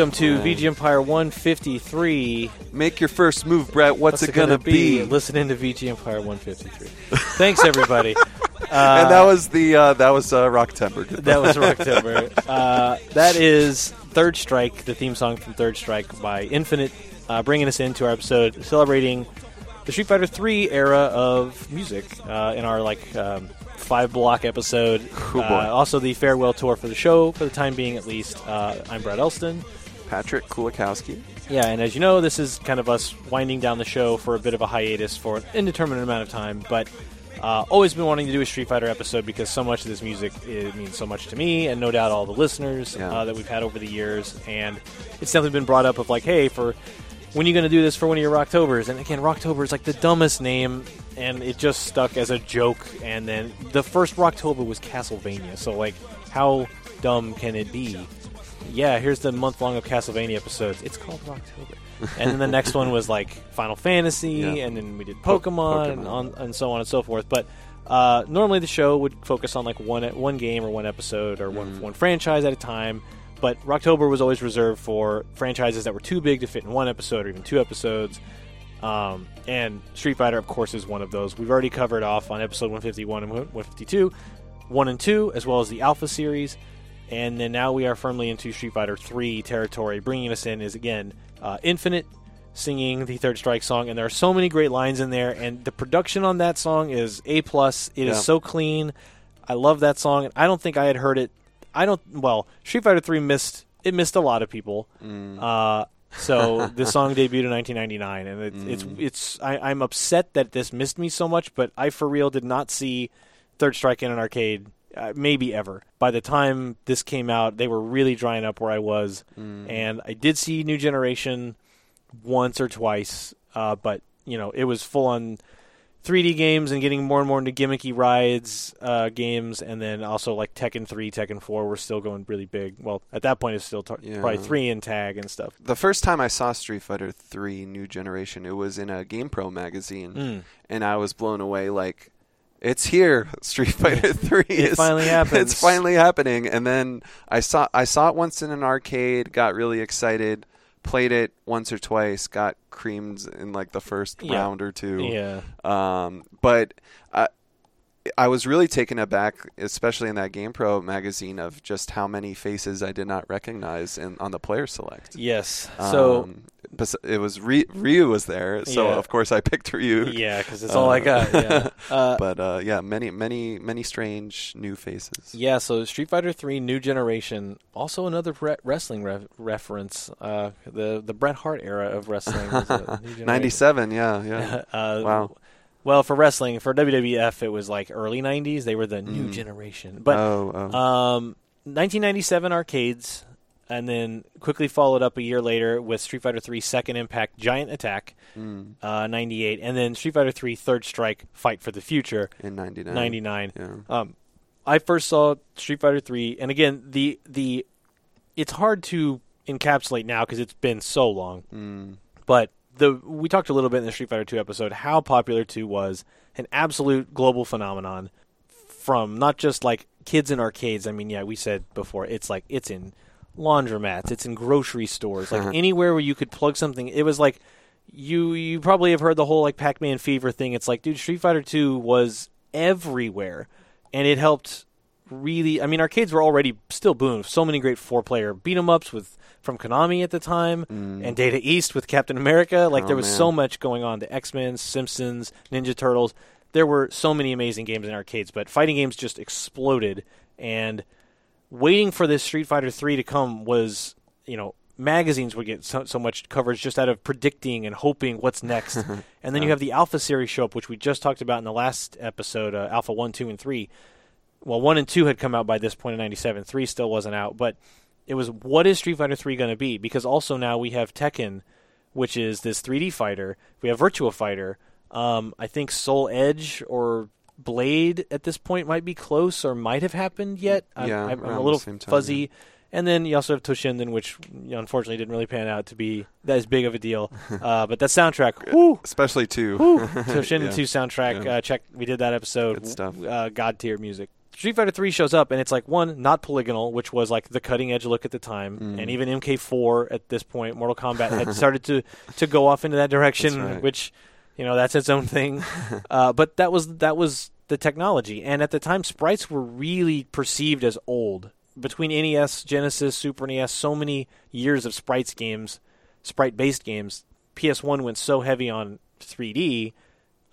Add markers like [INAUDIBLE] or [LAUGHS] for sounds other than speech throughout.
Welcome to VG Empire 153. Make your first move, Brett. What's, it gonna, be? Listening to VG Empire 153. Thanks everybody. [LAUGHS] and that was the uh, that was uh, Rocktober. [LAUGHS] That was October. Uh, that is Third Strike, the theme song from Third Strike by Infinite, uh, bringing us into our episode celebrating the Street Fighter 3 era of music uh, in our like um, five block episode. Oh. Uh, also, the farewell tour for the show, for the time being at least. Uh, I'm Brad Elston. Patrick Kulikowski. Yeah, and as you know, this is kind of us winding down the show for a bit of a hiatus for an indeterminate amount of time, but uh, always been wanting to do a Street Fighter episode because so much of this music it means so much to me, and no doubt all the listeners Yeah. uh, that we've had over the years. And it's definitely been brought up of like, hey, for when are you going to do this for one of your Rocktobers? And again, Rocktober is like the dumbest name, and it just stuck as a joke. And then the first Rocktober was Castlevania, so like, how dumb can it be? Yeah, here's the month long of Castlevania episodes. It's called Rocktober. and then the next one was like Final Fantasy, Yeah. and then we did Po- Pokemon, And, on, and so on and so forth. But uh, normally the show would focus on like one one game or one episode or one Mm. one franchise at a time. But Rocktober was always reserved for franchises that were too big to fit in one episode or even two episodes. Um, and Street Fighter, of course, is one of those. We've already covered off on episode 151 and 152, 1 and 2, as well as the Alpha series. And then now we are firmly into Street Fighter 3 territory. Bringing us in is, again, uh, Infinite singing the Third Strike song. And there are so many great lines in there. And the production on that song is A. plus. It is Yeah. so clean. I love that song. And I don't think I had heard it. I don't, well, Street Fighter 3 missed, it missed a lot of people. Uh, so [LAUGHS] this song debuted in 1999, and it's it's, it's I, I'm upset that this missed me so much, but I for real did not see Third Strike in an arcade, uh, maybe ever. By the time this came out, they were really drying up where I was, and I did see New Generation once or twice, uh, but you know it was full on 3D games and getting more and more into gimmicky rides uh, games, and then also like Tekken 3, Tekken 4 were still going really big. Well, at that point, it's still t- Yeah. probably 3 and tag and stuff. The first time I saw Street Fighter 3 New Generation, it was in a GamePro magazine, Mm. and I was blown away. Like, it's here, Street Fighter 3. It is- finally [LAUGHS] happens. It's finally happening. And then I saw I saw it once in an arcade, got really excited, played it once or twice, got creamed in like the first Yeah. round or two. Yeah. Um, but I, I was really taken aback, especially in that GamePro magazine, of just how many faces I did not recognize in, on the player select. Yes. So Um, bes- it was Ryu was there, so Yeah. of course I picked Ryu. yeah, because it's all I Uh, got. Yeah. [LAUGHS] Uh, But uh, yeah, many, many, many strange new faces. yeah. So Street Fighter Three New Generation, also another re- wrestling re- reference. Uh, the the Bret Hart era of wrestling. uh, [LAUGHS] Generation. Ninety-seven, yeah, yeah. [LAUGHS] uh, Wow. Well, for wrestling, for WWF, it was like early '90s. They were the new Mm. generation. But oh, oh. um, 1997 arcades, and then quickly followed up a year later with Street Fighter 3 Second Impact Giant Attack, Mm, uh, 98, and then Street Fighter 3 Third Strike Fight for the Future, in '99. 99. Yeah. Um, I first saw Street Fighter 3, and again, the the it's hard to encapsulate now because it's been so long. Mm, But the we talked a little bit in the Street Fighter 2 episode how popular 2 was, an absolute global phenomenon from not just like kids in arcades. I mean, yeah, we said before it's like it's in laundromats, it's in grocery stores, like uh-huh. anywhere where you could plug something. It was like you you probably have heard the whole like Pac-Man fever thing. It's like, dude, Street Fighter 2 was everywhere and it helped really I mean arcades were already still booming. So many great four-player beat 'em ups with from Konami at the time and Data East with Captain America. Like Oh, there was man. so much going on. The X-Men, Simpsons, Ninja Turtles. There were so many amazing games in arcades, but fighting games just exploded and waiting for this Street Fighter 3 to come was, you know, magazines would get so, so much coverage just out of predicting and hoping what's next. [LAUGHS] and then you have the Alpha series show up, which we just talked about in the last episode, uh, Alpha 1, 2, and 3. Well, 1 and 2 had come out by this point in 97. 3 still wasn't out, but it was what is Street Fighter 3 going to be? Because also now we have Tekken, which is this 3D fighter. We have Virtua Fighter. Um, I think Soul Edge or Blade at this point might be close or might have happened yet. I'm, Yeah, I'm, I'm a little time, fuzzy. yeah. And then you also have Toshinden, which you know, unfortunately didn't really pan out to be that as big of a deal. [LAUGHS] Uh, but that soundtrack, whoo, Especially two. whoo, [LAUGHS] Toshinden Yeah. 2 soundtrack. Yeah. Uh, check, we did that episode. Good stuff. Uh, God tier music. Street Fighter 3 shows up, and it's like one, not polygonal, which was like the cutting edge look at the time, Mm. and even MK4 at this point, Mortal Kombat had [LAUGHS] started to to go off into that direction, right. which you know that's its own thing. [LAUGHS] uh, but that was that was the technology, and at the time, sprites were really perceived as old. Between NES, Genesis, Super NES, so many years of sprites games, sprite based games. PS1 went so heavy on 3D,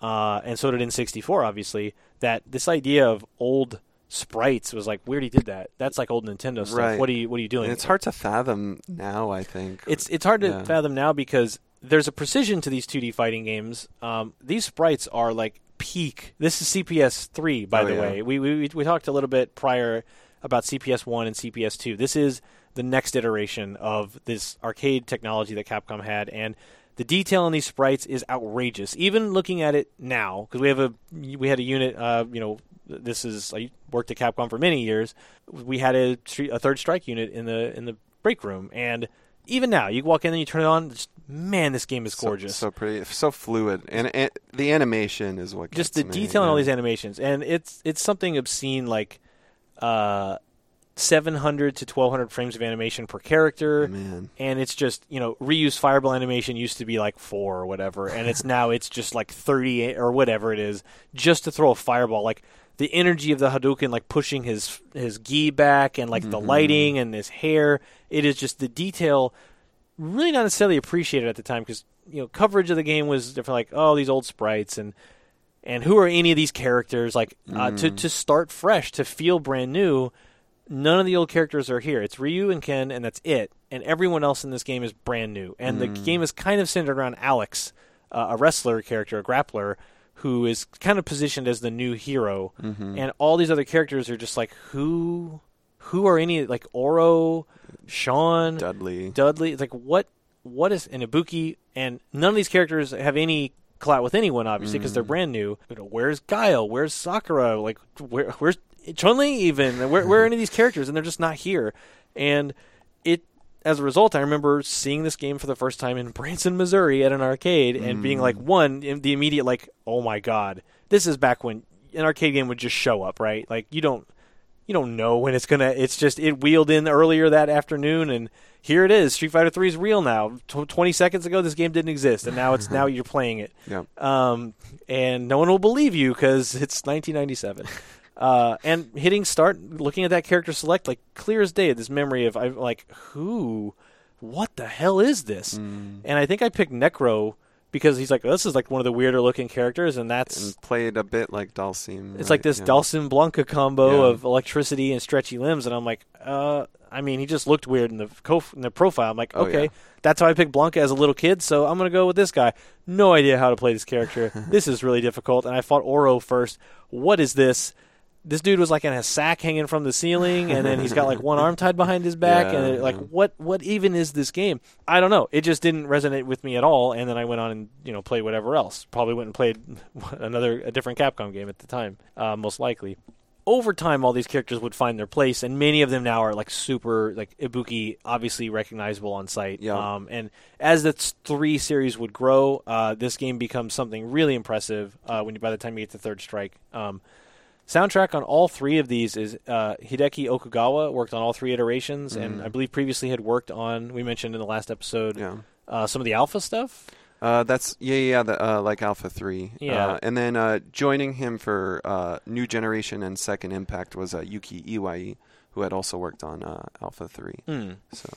uh, and so did N64, obviously, that this idea of old sprites was like, weird he did that. That's like old Nintendo stuff. Right. What are you What are you doing? And it's hard to fathom now. I think It's it's hard to Yeah. fathom now because there's a precision to these 2D fighting games. Um, these sprites are like peak. This is CPS three, by Oh, the yeah. way. We, we we talked a little bit prior about CPS one and CPS two. This is the next iteration of this arcade technology that Capcom had, and the detail in these sprites is outrageous. Even looking at it now, because we have a we had a unit. Uh, you know, this is I worked at Capcom for many years. We had a a third strike unit in the in the break room, and even now, you walk in and you turn it on. Just, man, this game is gorgeous. So, pretty, so fluid, and, and the animation is what just the me, detail in all these animations, and it's it's something obscene like uh, 700 to 1200 frames of animation per character. Man, and it's just you know reuse fireball animation used to be like four or whatever. And it's now it's just like 30 or whatever it is just to throw a fireball. Like the energy of the hadouken like pushing his his gi back and like the Mm-hmm. lighting and his hair it is just the detail really not necessarily appreciated at the time because you know coverage of the game was different like oh these old sprites and and who are any of these characters? Like uh, to to start fresh to feel brand new none of the old characters are here it's Ryu and Ken and that's it and everyone else in this game is brand new and the hmm. game is kind of centered around Alex uh, a wrestler character a grappler who is kind of positioned as the new hero mm-hmm. and all these other characters are just like who who are any like Oro Sean Dudley. Dudley. It's like what what is an Ibuki? And none of these characters have any clout with anyone, obviously, because they're mm. brand new. You know, where's Guile? Where's Sakura? Like where where's Chun Li? Even where where are any of these characters? And they're just not here. And it as a result, I remember seeing this game for the first time in Branson, Missouri, at an arcade, and being like, one, in the immediate like, oh my god, this is back when an arcade game would just show up, right? Like you don't you don't know when it's gonna. It's just it wheeled in earlier that afternoon, and here it is. Street Fighter Three is real now. Tw- Twenty seconds ago, this game didn't exist, and now it's now [LAUGHS] you're playing it. Yeah. Um, and no one will believe you because it's 1997. [LAUGHS] Uh, and hitting start, looking at that character select, like clear as day, this memory of I'm like, who, what the hell is this? Mm. And I think I picked Necro because he's like, this is like one of the weirder looking characters, and that's and played a bit like Dhalsim. it's right? like this yeah. Dhalsim Blanka combo Yeah. of electricity and stretchy limbs, and I'm like, uh, I mean, he just looked weird in the co- in the profile. I'm like, Oh, okay, yeah. that's how I picked Blanka as a little kid, so I'm gonna go with this guy. No idea how to play this character. [LAUGHS] this is really difficult, and I fought Oro first. What is this? This dude was like in a sack hanging from the ceiling, and then he's got like one arm tied behind his back, and Yeah, it, like, what what even is this game? I don't know. It just didn't resonate with me at all, and then I went on and you know played whatever else. Probably went and played [LAUGHS] another a different Capcom game at the time, uh, most likely over time all these characters would find their place and many of them now are like super like ibuki obviously recognizable on sight Yeah. um, and as the three series would grow uh, this game becomes something really impressive uh, when you by the time you get to third strike um, soundtrack on all three of these is uh, hideki okugawa worked on all three iterations and i believe previously had worked on we mentioned in the last episode Yeah. uh, some of the alpha stuff Uh, that's yeah, yeah, the, uh, like Alpha Three. Yeah. uh, and then uh, joining him for uh, New Generation and Second Impact was uh, Yuki Iwai, who had also worked on uh, Alpha Three. Hmm. So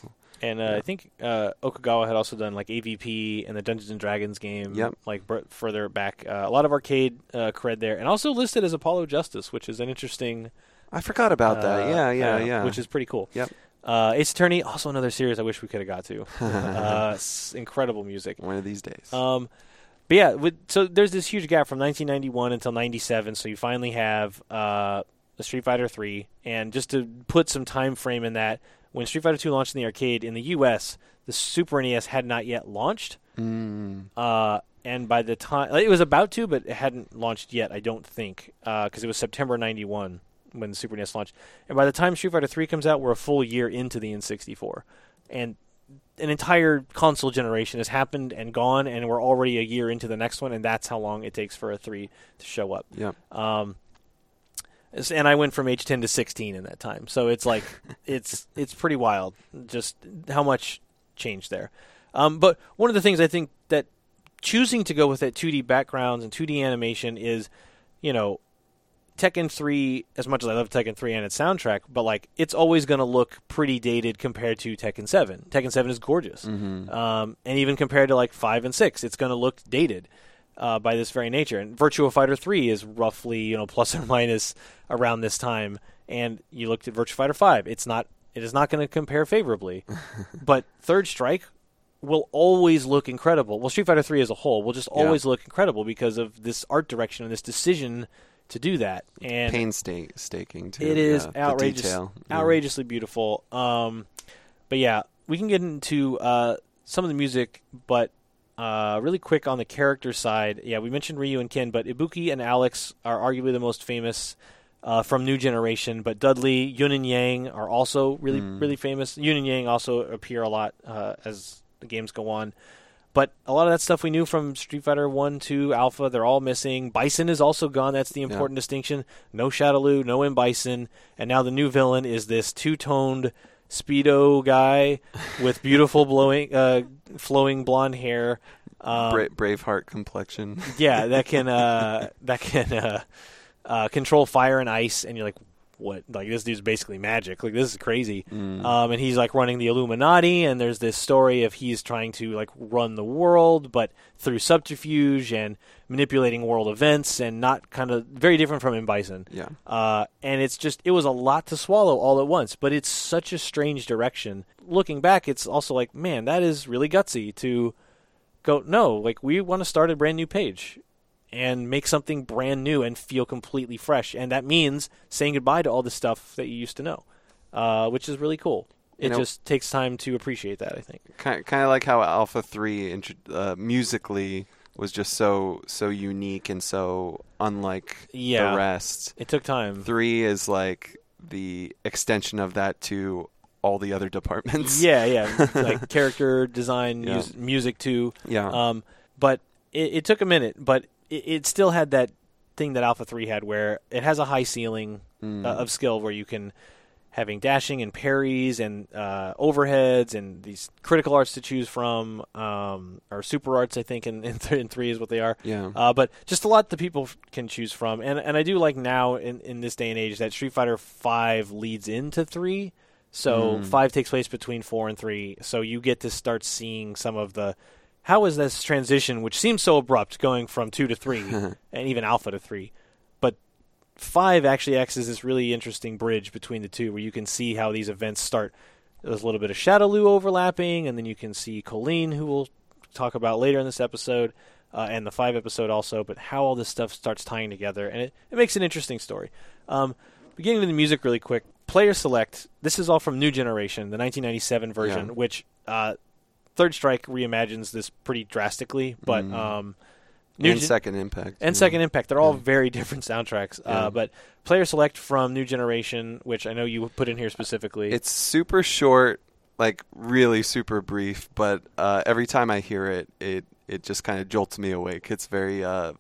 And uh, Yeah. I think uh, Okugawa had also done like AVP and the Dungeons and Dragons game, Yep. like br- further back. Uh, a lot of arcade uh, cred there, and also listed as Apollo Justice, which is an interesting. I forgot about that. uh, Yeah, yeah, yeah. Which is pretty cool. Yep. Uh, Ace Attorney, also another series I wish we could have got to. [LAUGHS] uh, incredible music. one of these days. Um, but yeah, with, so there's this huge gap from 1991 until 97. So you finally have uh, the Street Fighter 3, and just to put some time frame in that, when Street Fighter 2 launched in the arcade in the U.S., the Super NES had not yet launched. Mm. Uh, and by the time it was about to, but it hadn't launched yet, I don't think, because it was September '91 when the Super NES launched. And by the time Street Fighter 3 comes out, we're a full year into the N64, and an entire console generation has happened and gone, and we're already a year into the next one, and that's how long it takes for a three to show up. Yep. Um, and I went from age 10 to 16 in that time. So it's like [LAUGHS] it's it's pretty wild just how much changed there. Um, but one of the things I think that choosing to go with that 2D backgrounds and 2D animation is, you know, Tekken 3 as much as I love Tekken 3 and its soundtrack, but like it's always going to look pretty dated compared to Tekken 7. Tekken 7 is gorgeous. Um, and even compared to like 5 and 6, it's going to look dated uh, by this very nature. And Virtua Fighter 3 is roughly, you know, [LAUGHS] plus or minus around this time. And you looked at Virtua Fighter 5, it's not it is not going to compare favorably. [LAUGHS] but Third Strike will always look incredible. Well, Street Fighter 3 as a whole will just Yeah. always look incredible because of this art direction and this decision to do that. And Painstaking too. it is yeah, outrageous. Yeah. outrageously beautiful. Um, but yeah, we can get into uh, some of the music, but uh, really quick on the character side. Yeah, we mentioned Ryu and Ken, but Ibuki and Alex are arguably the most famous uh, from New Generation. But Dudley, Yun and Yang are also really, Mm. really famous. Yun and Yang also appear a lot uh, as the games go on. But a lot of that stuff we knew from Street Fighter 1, 2, Alpha, they're all missing. Bison is also gone. That's the important distinction. No Shadaloo, no M. Bison. And now the new villain is this two toned Speedo guy with beautiful blowing, uh, flowing blonde hair. Um, Bra- Braveheart complexion. yeah, that can [LAUGHS] uh, that can uh, uh, control fire and ice, and you're like, what? Like this dude's basically magic. Like this is crazy. Mm. Um, and he's like running the Illuminati, and there's this story of he's trying to like run the world, but through subterfuge and manipulating world events, and not kind of very different from M Bison. Yeah. Uh, and it's just it was a lot to swallow all at once, but it's such a strange direction. Looking back, it's also like, man, that is really gutsy to go. No, like we want to start a brand new page and make something brand new and feel completely fresh, and that means saying goodbye to all the stuff that you used to know, uh, which is really cool. It You know- just takes time to appreciate that. I think. kind kind of like how Alpha Three uh, musically was just so so unique and so unlike Yeah. the rest. It took time. Three is like the extension of that to all the other departments. Yeah, yeah, [LAUGHS] like character design, Yeah. mus- music too. yeah. Um, but it, it took a minute, but it, it still had that thing that Alpha Three had, where it has a high ceiling Mm. uh, of skill, where you can having dashing and parries and uh, overheads and these critical arts to choose from, um, or super arts, I think, in in, th- in three is what they are. yeah. Uh, but just a lot that people f- can choose from, and and I do like now in, in this day and age that Street Fighter Five leads into three, so Mm. five takes place between four and three, so you get to start seeing some of the how is this transition, which seems so abrupt, going from two to three, [LAUGHS] and even Alpha to three, but five actually acts as this really interesting bridge between the two, where you can see how these events start. There's a little bit of Shadaloo overlapping, and then you can see Colleen, who we'll talk about later in this episode, uh, and the five episode also. But how all this stuff starts tying together, and it, it makes an interesting story. Um, beginning with the music really quick. Player select. This is all from New Generation, the 1997 version, Yeah. which uh, Third Strike reimagines this pretty drastically, but Mm. um, and Gen- Second Impact. and yeah. Second Impact. They're all Yeah. very [LAUGHS] different soundtracks. Yeah. Uh, but Player Select from New Generation, which I know you put in here specifically. It's super short, like really super brief, but uh, every time I hear it, it it just kind of jolts me awake. It's very uh,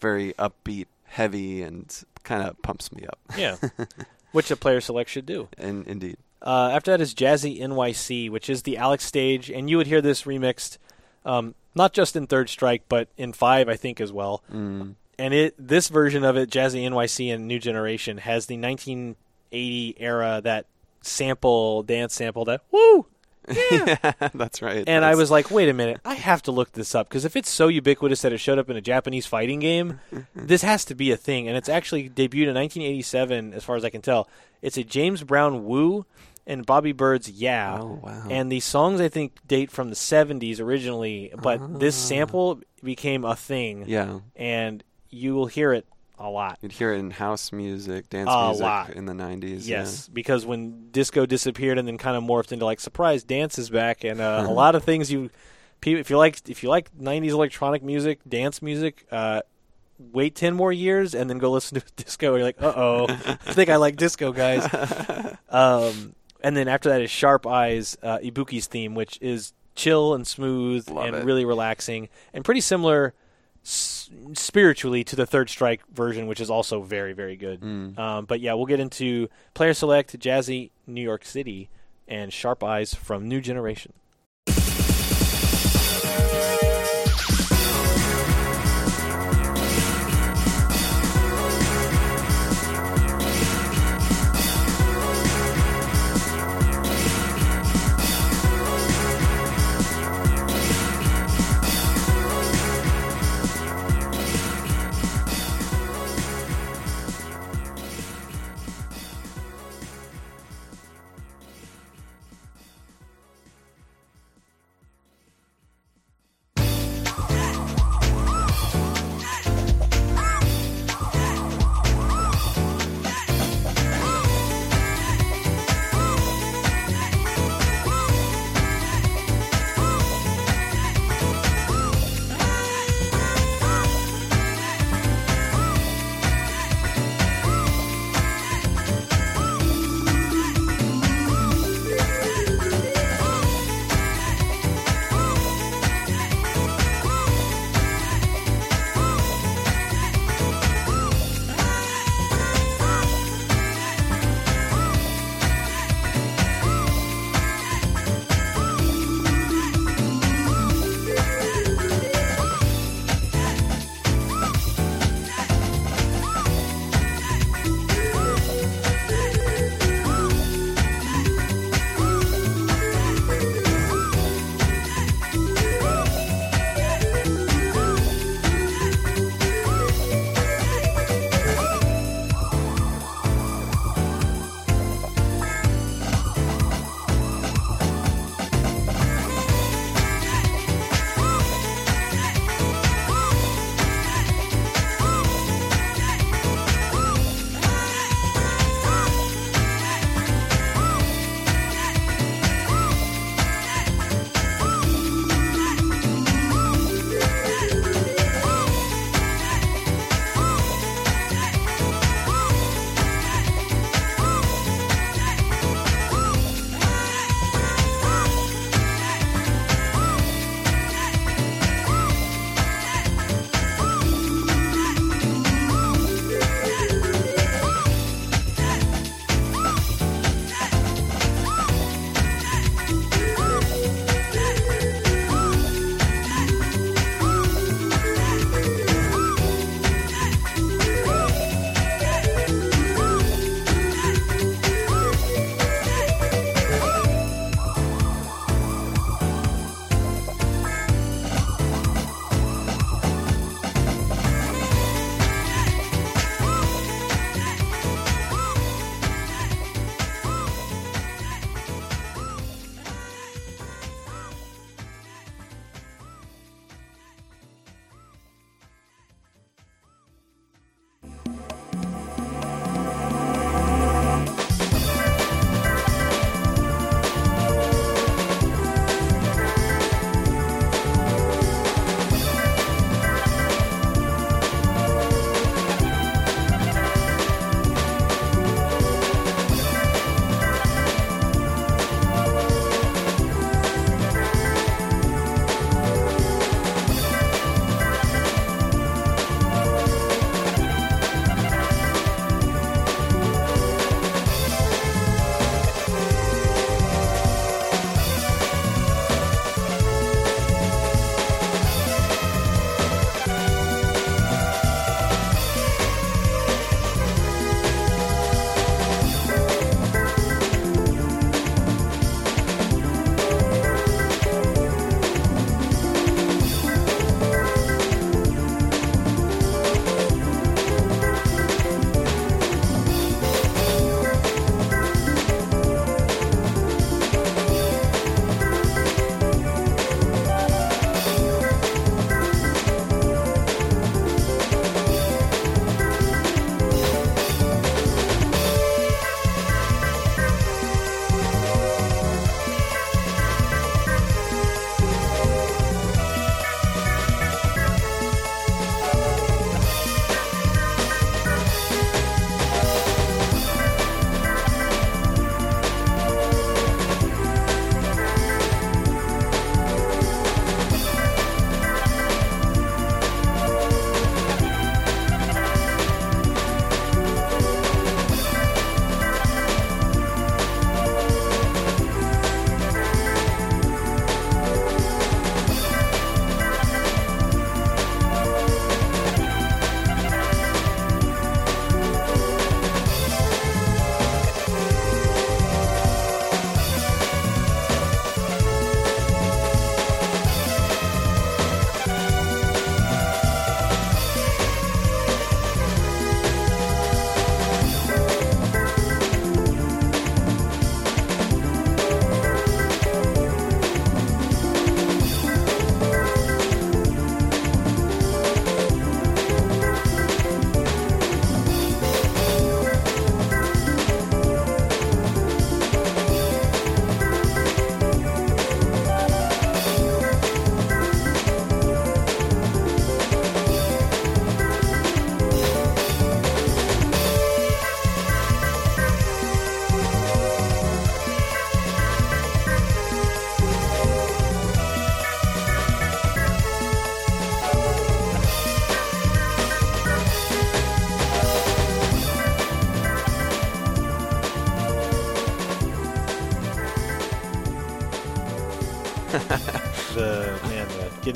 very upbeat, heavy, and kind of pumps me up. yeah, [LAUGHS] which a Player Select should do. And indeed, Uh, after that is Jazzy NYC, which is the Alex stage, and you would hear this remixed, um, not just in Third Strike, but in Five, I think as well. mm. And it this version of it, Jazzy NYC and New Generation, has the 1980 era that sample dance sample that woo. [LAUGHS] Yeah. that's right. And I was like, wait a minute, I have to look this up because if it's so ubiquitous that it showed up in a Japanese fighting game, [LAUGHS] this has to be a thing. And it's actually debuted in 1987, as far as I can tell. It's a James Brown Woo and Bobby Byrd's Yeah. Oh wow. And these songs, I think, date from the 70s originally, but this ah. sample became a thing. yeah, And you will hear it a lot. you'd hear it in house music, dance A music lot. in the '90s. Yes, because when disco disappeared and then kind of morphed into like surprise dances back, and uh, a lot of [LAUGHS] things you, if you like, if you like '90s electronic music, dance music, uh, wait ten more years and then go listen to [LAUGHS] disco. And you're like, uh oh, I think I like disco, guys. [LAUGHS] Um, and then after that is Sharp Eyes, uh, Ibuki's theme, which is chill and smooth Love and it. really relaxing and pretty similar s- spiritually to the Third Strike version, which is also very, very good. Mm. Um, but yeah, we'll get into Player Select, Jazzy, New York City, and Sharp Eyes from New Generation.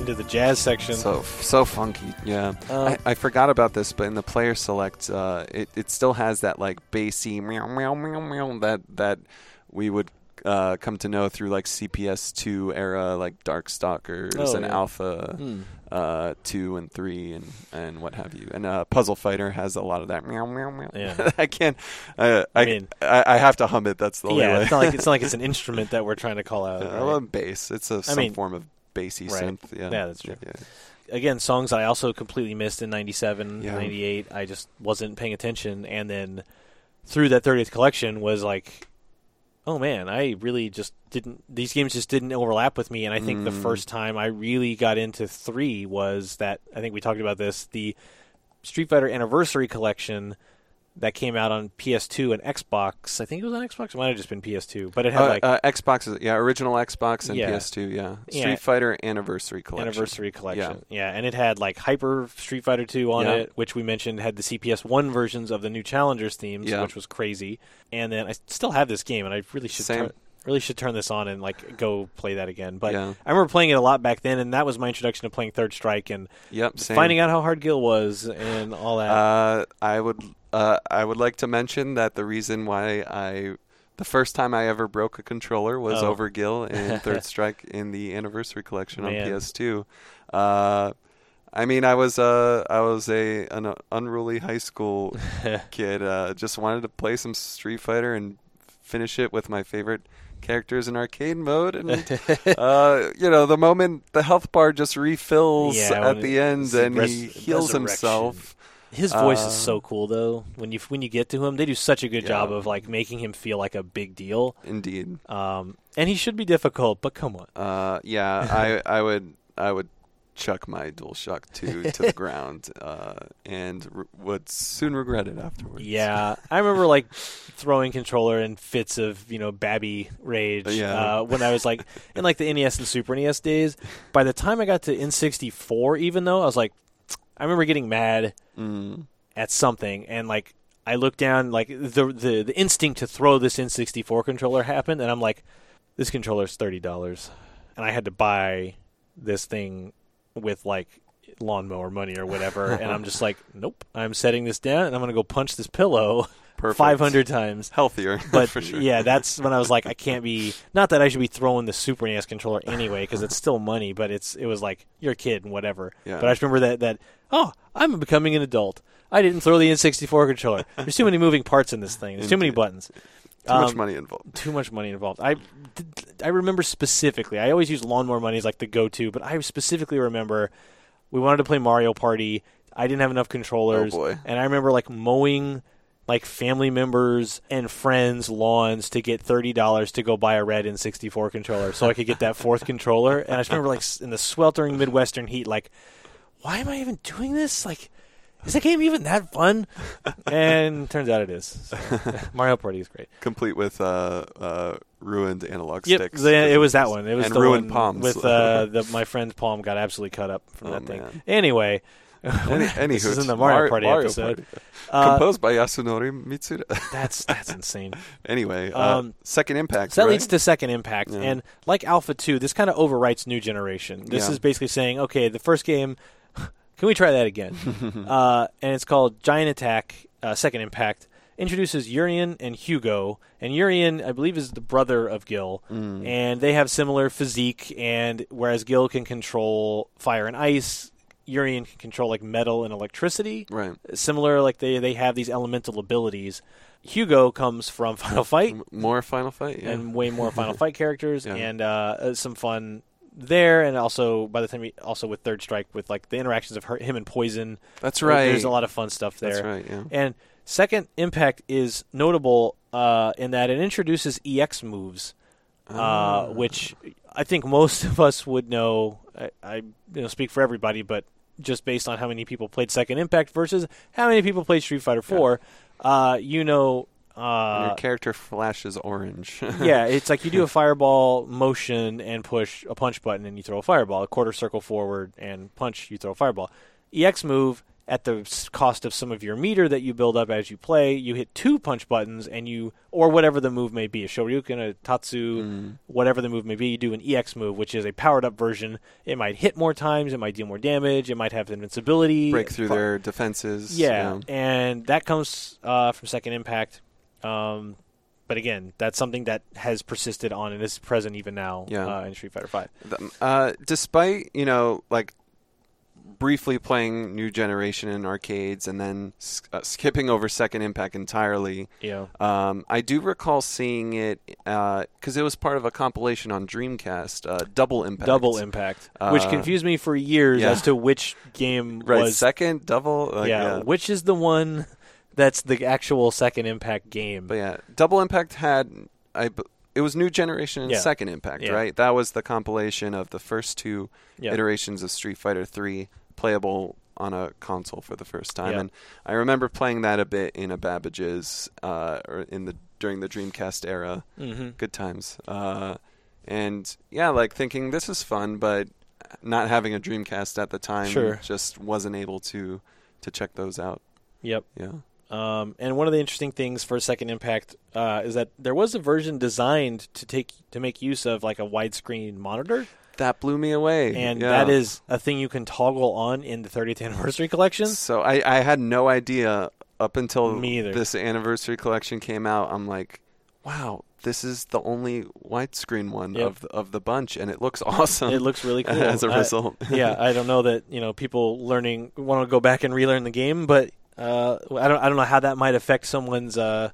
Into the jazz section. So so funky, yeah. Um, I, I forgot about this, but in the player select, uh, it it still has that like bassy meow meow meow meow that that we would uh, come to know through like CPS two era, like Darkstalkers Oh, and yeah. Alpha Hmm. uh, two and three and and what have you. And uh, Puzzle Fighter has a lot of that meow meow meow. Yeah. [LAUGHS] I can't. Uh, I, I mean- I I have to hum it. That's the only yeah, way. it's not like it's not like it's an [LAUGHS] instrument that we're trying to call out. Yeah, right? well, bass. It's a some mean- form of bassy Right. synth. Yeah. Yeah, that's true. Yeah, Again, songs I also completely missed in '97, Yeah. '98. I just wasn't paying attention, and then through that 30th collection was like, oh man, I really just didn't. These games just didn't overlap with me, and I think the Mm. first time I really got into three was that I think we talked about this the Street Fighter Anniversary Collection that came out on PS2 and Xbox. I think it was on Xbox. It might have just been PS2, but it had Uh, like uh, Xbox, yeah, original Xbox and Yeah. PS2, yeah. Street Yeah. Fighter Anniversary Collection. anniversary collection. Yeah. yeah. and it had like Hyper Street Fighter 2 on it, which we mentioned had the CPS 1 versions of the new Challengers themes, which was crazy. And then I still have this game and I really should Same. turn, really should turn this on and like go play that again. But Yeah. I remember playing it a lot back then and that was my introduction to playing Third Strike and Yep, finding out how hard Gill was and all that. Uh, I would uh, I would like to mention that the reason why I the first time I ever broke a controller was Oh. over Gill in [LAUGHS] Third Strike in the Anniversary Collection on PS2. Uh, I mean, I was uh, I was a an unruly high school [LAUGHS] kid. Uh, just wanted to play some Street Fighter and finish it with my favorite characters in arcade mode. And [LAUGHS] uh, you know, the moment the health bar just refills Yeah, at the end and he heals himself. His voice uh, is so cool though. When you when you get to him, they do such a good Yeah. job of like making him feel like a big deal. Indeed. Um, and he should be difficult, but come on. Uh, yeah, [LAUGHS] I I would I would chuck my DualShock 2 to the ground [LAUGHS] uh, and r- would soon regret it afterwards. Yeah, I remember like throwing controller in fits of you know babby rage. Yeah. Uh, when I was like in like the NES and Super NES days. By the time I got to N64, even though I was like, I remember getting mad Mm. at something, and like I looked down, like the the the instinct to throw this N64 controller happened, and I'm like, this controller's thirty dollars, and I had to buy this thing with like lawnmower money or whatever, and I'm just like, [LAUGHS] nope, I'm setting this down, and I'm gonna go punch this pillow [LAUGHS] Perfect. 500 times. Healthier, [LAUGHS] But for sure. yeah, that's when I was like, I [LAUGHS] can't be. Not that I should be throwing the Super NES controller anyway, because it's still money. But it's it was like you're a kid and whatever. Yeah. But I just remember that that oh, I'm becoming an adult. I didn't throw the N64 controller. There's too many moving parts in this thing. There's too many buttons. Too much Um, money involved. Too much money involved. I, I remember specifically. I always use lawnmower money as like the go-to, but I specifically remember we wanted to play Mario Party. I didn't have enough controllers, Oh, boy. and I remember like mowing like family members and friends' lawns to get thirty dollars to go buy a red N64 controller, so I could get that fourth controller. And I just remember like in the sweltering Midwestern heat, like, why am I even doing this? Like, is the game even that fun? And turns out it is. So, [LAUGHS] Mario Party is great. Complete with uh, uh, ruined analog Yep, sticks. the- it was that one. It was and the ruined palms. with uh, the, my friend's palm got absolutely cut up from Oh, that thing. man. Anyway, [LAUGHS] Any, this is in the Mario Mar- Party Mario episode. [LAUGHS] Party. Uh, Composed by Yasunori Mitsuda. [LAUGHS] that's that's insane. anyway, uh, Um, second impact. So that right? leads to Second Impact, Yeah. and like Alpha Two, this kind of overwrites New Generation. This Yeah. is basically saying, okay, the first game, can we try that again? uh, and it's called Giant Attack. Uh, Second Impact introduces Urien and Hugo, and Urien, I believe, is the brother of Gill, Mm. and they have similar physique. And whereas Gill can control fire and ice, Urien can control like metal and electricity Right. similar like they they have these elemental abilities hugo comes from [LAUGHS] final fight More Final Fight. Yeah. and way more final fight characters [LAUGHS] Yeah. and uh, uh, some fun there and also by the time we also with third strike with like the interactions of her, him and poison That's right. there's a lot of fun stuff there That's right. Yeah. and second impact is notable uh, in that it introduces ex moves uh, Ah. which I think most of us would know. I, I you know speak for everybody, but just based on how many people played Second Impact versus how many people played Street Fighter Four, uh, you know. Your Uh, character flashes orange. [LAUGHS] yeah, it's like you do a fireball motion and push a punch button and you throw a fireball. A quarter circle forward and punch, you throw a fireball. EX move at the cost of some of your meter that you build up as you play. You hit two punch buttons, and you or whatever the move may be, a Shoryuken, a Tatsu, Mm. whatever the move may be. You do an EX move, which is a powered up version. It might hit more times. It might deal more damage. It might have invincibility. break through their defenses. yeah, and that comes uh, from Second Impact. Um, but again, that's something that has persisted on and is present even now Yeah. uh, in Street Fighter Five. Uh, despite you know like briefly playing New Generation in arcades and then uh, skipping over Second Impact entirely, Yeah. um, I do recall seeing it because it was part of a compilation on Dreamcast, uh, Double Impact. Double Impact, which Uh, confused me for years yeah. as to which game Right, was. second double. Like, yeah, yeah. which is the one that's the actual Second Impact game. But yeah, Double Impact had I. It was New Generation and Yeah. Second Impact, Yeah. right? That was the compilation of the first two Yeah. iterations of Street Fighter 3 playable on a console for the first time. Yeah. And I remember playing that a bit in a Babbage's uh, or in the during the Dreamcast era. hmm Good times. Uh, and yeah, like thinking this is fun, but not having a Dreamcast at the time Sure. just wasn't able to to check those out. Yep. Yeah. Um, and one of the interesting things for Second Impact uh, is that there was a version designed to take to make use of like a widescreen monitor, That blew me away. and Yeah. that is a thing you can toggle on in the 30th anniversary collection. So I, I had no idea up until this anniversary collection came out. I'm like, wow, this is the only widescreen one Yep. of the, of the bunch, and it looks [LAUGHS] awesome. It looks really cool [LAUGHS] as a I- result. [LAUGHS] yeah, I don't know that you know people learning want to go back and relearn the game, but uh, I don't I don't know how that might affect someone's uh,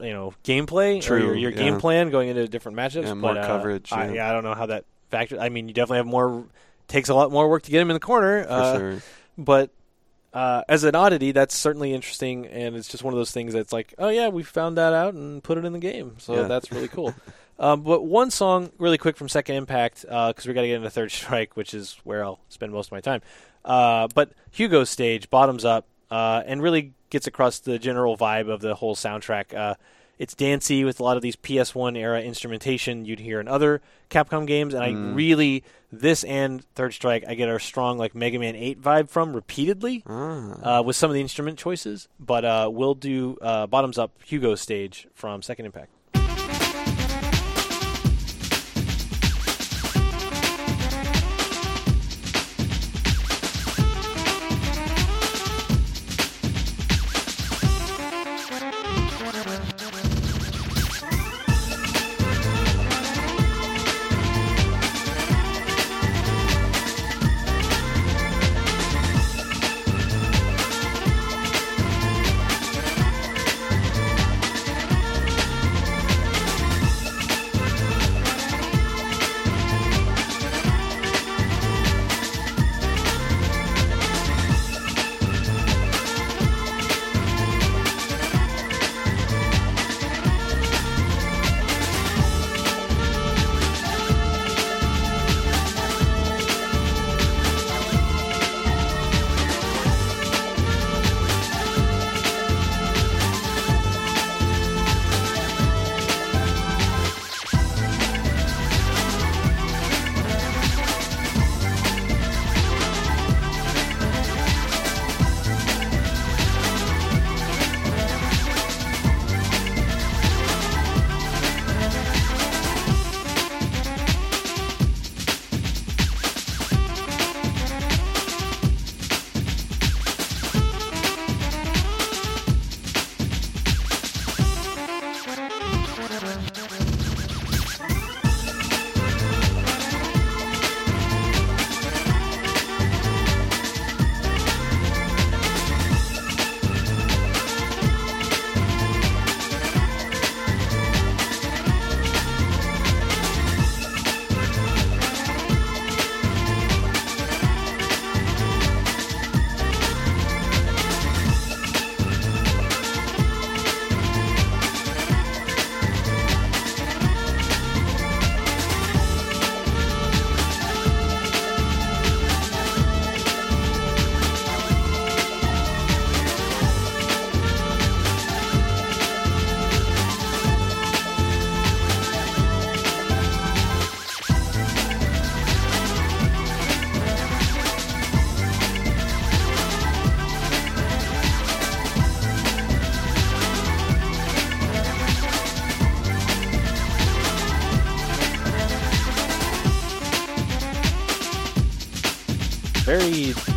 you know gameplay or True, your, your game plan going into different matchups. Yeah, more but, uh, coverage, I, yeah. yeah, I don't know how that factor. I mean, you definitely have more. Takes a lot more work to get him in the corner. for uh, sure. but uh, as an oddity, that's certainly interesting, and it's just one of those things that's like, oh yeah, we found that out and put it in the game, so Yeah. that's really cool. [LAUGHS] um, but one song, really quick from Second Impact, because we got to get into Third Strike, which is where I'll spend most of my time. Uh, but Hugo's stage, bottoms up, uh, and really gets across the general vibe of the whole soundtrack. It's dancey with a lot of these PS1 era instrumentation you'd hear in other Capcom games, and I Mm. really this and Third Strike I get a strong like Mega Man 8 vibe from repeatedly Ah. uh, with some of the instrument choices. But uh, we'll do uh, bottoms up Hugo stage from Second Impact.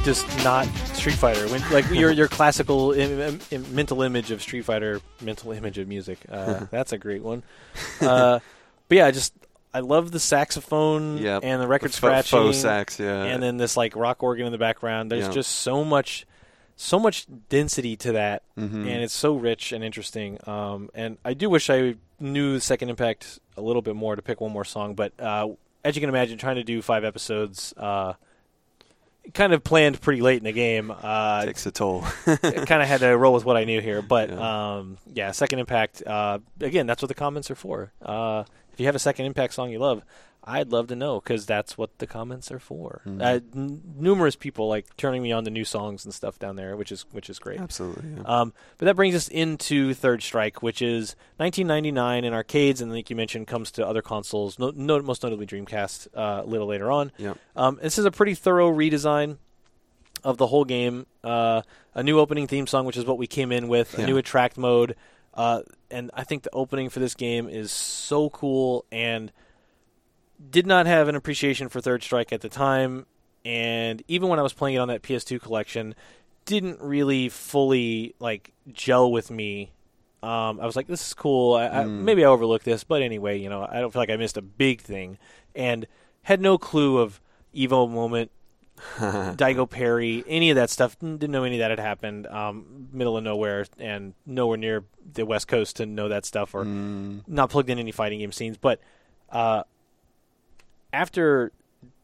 Just not Street Fighter. When like your your classical Im- Im- mental image of Street Fighter, mental image of music. Uh, [LAUGHS] that's a great one. Uh, but yeah, I just I love the saxophone Yep. and the record The scratching, faux sax, yeah. and then this like rock organ in the background. There's Yeah. just so much, so much density to that, Mhm. and it's so rich and interesting. Um, and I do wish I knew Second Impact a little bit more to pick one more song, but uh, as you can imagine, trying to do five episodes. Uh, Kind of planned pretty late in the game. Uh, takes a toll. kind of had to roll with what I knew here. But Yeah. um, yeah, Second Impact. Uh, again, that's what the comments are for. Uh, if you have a Second Impact song you love, I'd love to know because that's what the comments are for. Mhm. Uh, n- numerous people like turning me on to new songs and stuff down there, which is which is great. Absolutely. Yeah. Um, but that brings us into Third Strike, which is 1999 in arcades, and like you mentioned, comes to other consoles, no, no, most notably Dreamcast, uh, a little later on. Yep. Um, this is a pretty thorough redesign of the whole game. Uh, a new opening theme song, which is what we came in with, a new attract mode, uh, and I think the opening for this game is so cool and did not have an appreciation for Third Strike at the time, and even when I was playing it on that PS2 collection, didn't really fully like gel with me. Um, I was like, "This is cool. I, I, Mm. maybe I overlooked this, but anyway, you know, I don't feel like I missed a big thing." And had no clue of Evo moment, [LAUGHS] Daigo parry, any of that stuff. Didn't know any of that had happened. Um, middle of nowhere and nowhere near the West Coast to know that stuff, or Mm, not plugged in any fighting game scenes. But uh, after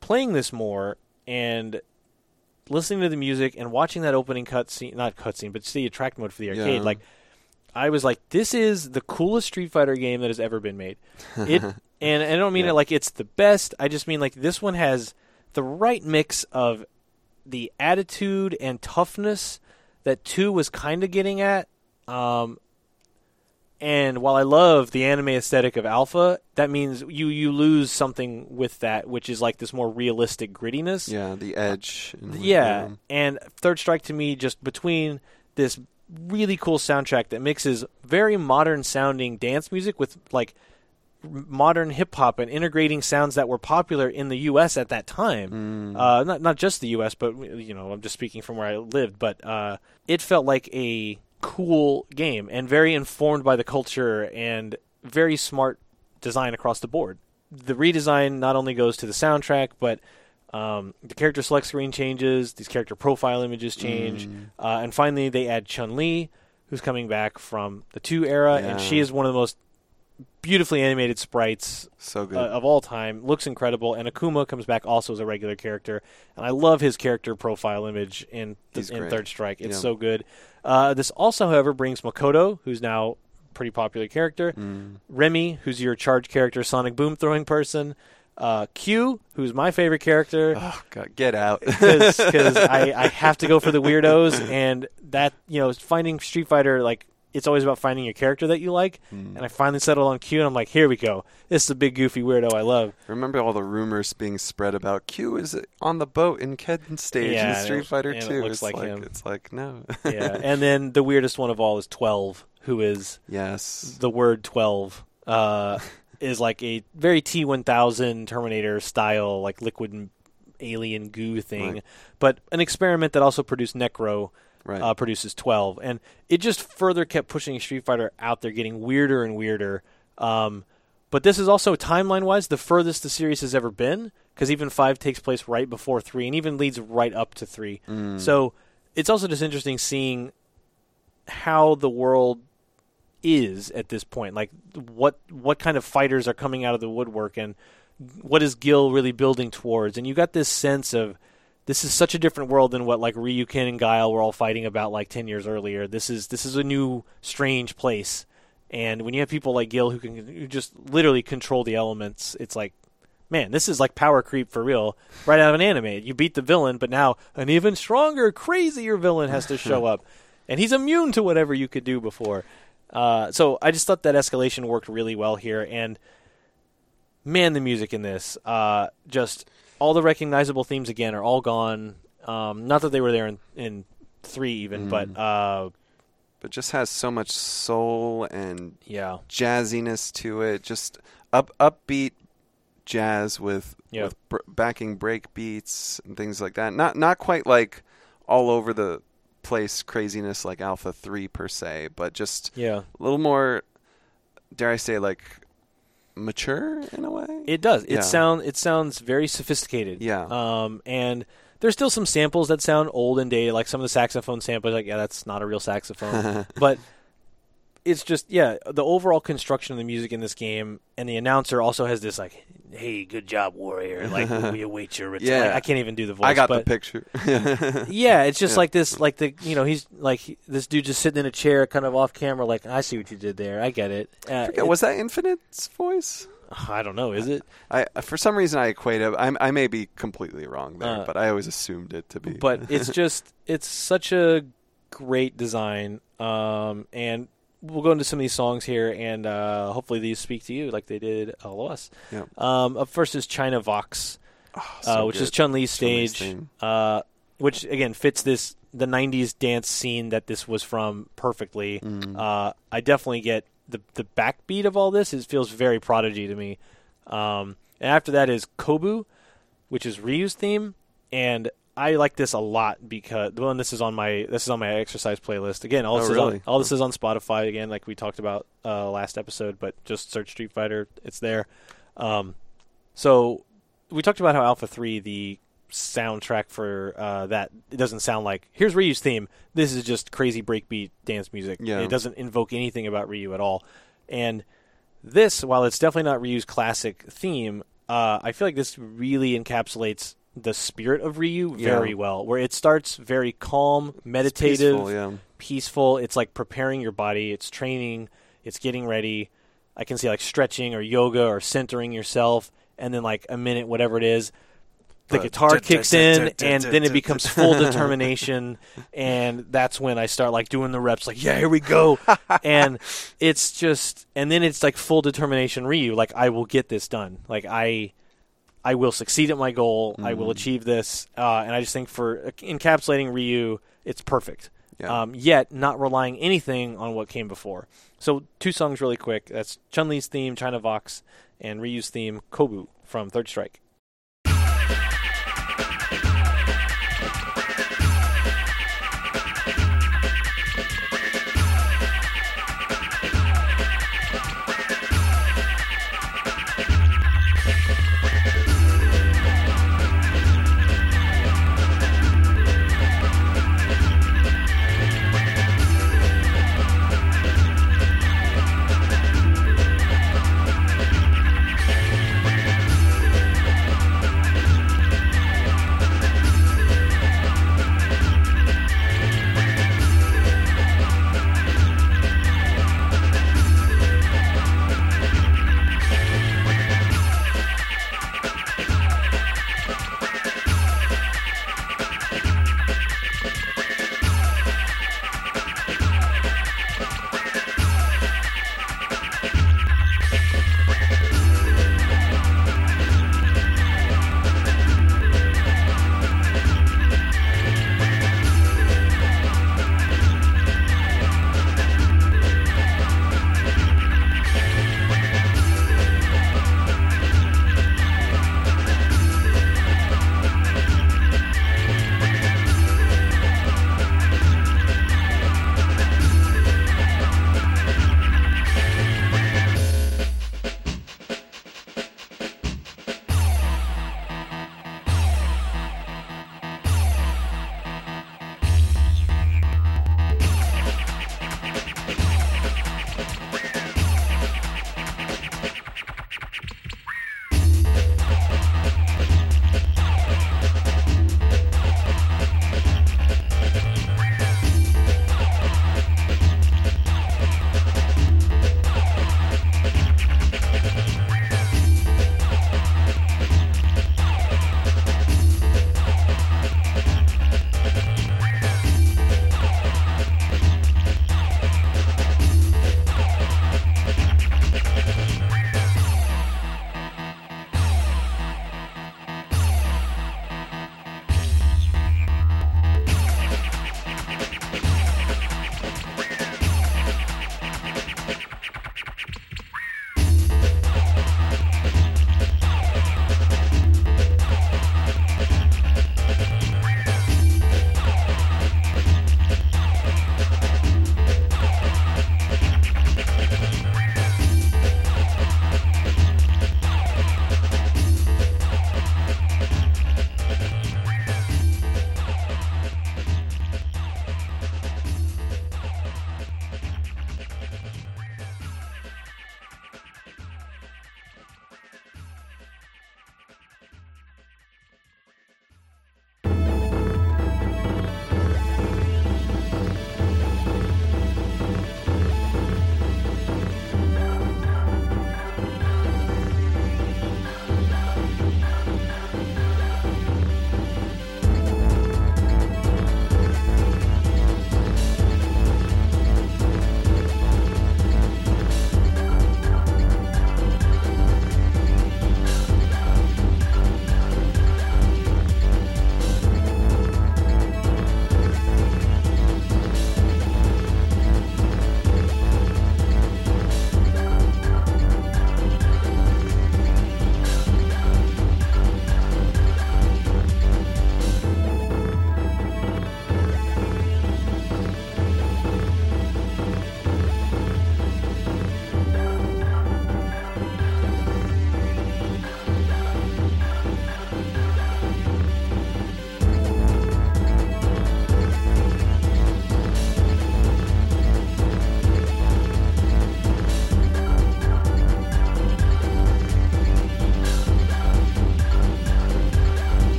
playing this more and listening to the music and watching that opening cutscene, not cutscene, but the attract mode for the arcade, Yeah. like I was like, this is the coolest Street Fighter game that has ever been made. It [LAUGHS] and I don't mean Yeah. it like it's the best. I just mean like this one has the right mix of the attitude and toughness that two was kind of getting at. Um, and while I love the anime aesthetic of Alpha, that means you you lose something with that, which is like this more realistic grittiness. yeah, the edge. Yeah, and Third Strike to me just between this really cool soundtrack that mixes very modern sounding dance music with like modern hip hop and integrating sounds that were popular in the U.S. at that time. Mm, Uh, not not just the U.S., but you know, I'm just speaking from where I lived. But uh, it felt like a cool game and very informed by the culture and very smart design across the board. The redesign not only goes to the soundtrack, but um, the character select screen changes, these character profile images change, Mm. uh, and finally they add Chun Li, who's coming back from the two era, and she is one of the most beautifully animated sprites so good. uh, of all time. Looks incredible, and Akuma comes back also as a regular character, and I love his character profile image in the, He's in. Third Strike. It's Yeah. so good. Uh, this also, however, brings Makoto, who's now a pretty popular character. Mm. Remy, who's your charge character, Sonic Boom throwing person. Uh, Q, who's my favorite character Oh God, get out. [LAUGHS] because [LAUGHS] I, I have to go for the weirdos, and that you know finding Street Fighter like it's always about finding a character that you like, Mm. and I finally settled on Q, and I'm like, here we go. This is a big goofy weirdo I love. Remember all the rumors being spread about Q is on the boat in Kedden stage Yeah, in Street it- Fighter and it 2. looks it's like like, him. it's like no. Yeah, [LAUGHS] and then the weirdest one of all is Twelve, who is yes. the word twelve. Uh, [LAUGHS] is like a very T1000 Terminator style, like liquid alien goo thing, Right. but an experiment that also produced Necro. Right. uh, produces 12 and it just further kept pushing street fighter out there getting weirder and weirder. Um, but this is also timeline wise the furthest the series has ever been because even 5 takes place right before 3 and even leads right up to 3 Mm. so it's also just interesting seeing how the world is at this point. Like what what kind of fighters are coming out of the woodwork and what is Gil really building towards? And you got this sense of this is such a different world than what like Ryu, Ken and Guile were all fighting about like 10 years earlier. This is this is a new strange place. And when you have people like Gil who can who just literally control the elements, it's like man, this is like power creep for real, right out of an anime. You beat the villain, but now an even stronger, crazier villain has to show [LAUGHS] up. And he's immune to whatever you could do before. Uh, so I just thought that escalation worked really well here and man, the music in this, uh, just all the recognizable themes again are all gone. Um, not that they were there in, in three even, Mm. but uh, but just has so much soul and yeah, jazziness to it. Just up upbeat jazz with Yeah. with br- backing break beats and things like that. Not not quite like all over the place craziness like Alpha Three per se, but just Yeah. a little more. Dare I say like mature in a way? It does. It Yeah. sound it sounds very sophisticated. Yeah. Um, and there's still some samples that sound old and dated, like some of the saxophone samples. Like, yeah, that's not a real saxophone. [LAUGHS] but it's just, yeah, the overall construction of the music in this game, and the announcer also has this like, "Hey, good job, warrior!" Like, [LAUGHS] we await your return. Yeah. Like, I can't even do the voice. I got the picture. [LAUGHS] yeah, it's just Yeah. like this, like the you know he's like he- this dude just sitting in a chair, kind of off camera. Like, I see what you did there. I get it. Uh, Forget, was that Infinite's voice? [SIGHS] I don't know. Is it? I for some reason I equate it. I, I may be completely wrong there, Uh, but I always assumed it to be. but it's [LAUGHS] just it's such a great design um, and we'll go into some of these songs here and uh, hopefully these speak to you like they did all of us Yeah. um, up first is china vox Oh, uh, which good. is chun-li's Chun-Li's stage uh, which again fits this the 90s dance scene that this was from perfectly Mm. uh, i definitely get the, the backbeat of all this it feels very prodigy to me um, and after that is kobu which is Ryu's theme, and I like this a lot because well, and this is on my this is on my exercise playlist. Again, all Oh, this is really? on, all this is on Spotify again, like we talked about uh, last episode. But just search Street Fighter, it's there. Um, so we talked about how Alpha Three, the soundtrack for uh, that, it doesn't sound like here's Ryu's theme. This is just crazy breakbeat dance music. Yeah. It doesn't invoke anything about Ryu at all, and this, while it's definitely not Ryu's classic theme, uh, I feel like this really encapsulates the spirit of Ryu Yeah. very well. Where it starts very calm, meditative, Peaceful, yeah. peaceful. It's like preparing your body. It's training. It's getting ready. I can see like stretching or yoga or centering yourself, and then like a minute, whatever it is, the But- guitar kicks in, and then it becomes full determination, [LAUGHS] and that's when I start like doing the reps. Like, yeah, here we go, and it's just, and then it's like full determination. Ryu, like I will get this done. Like I. I will succeed at my goal. I will Mhm. achieve this, uh, and I just think for encapsulating Ryu, it's perfect Yeah. um, yet not relying anything on what came before. So two songs really quick. That's Chun Li's theme, China Vox, and Ryu's theme, Kobu from Third Strike.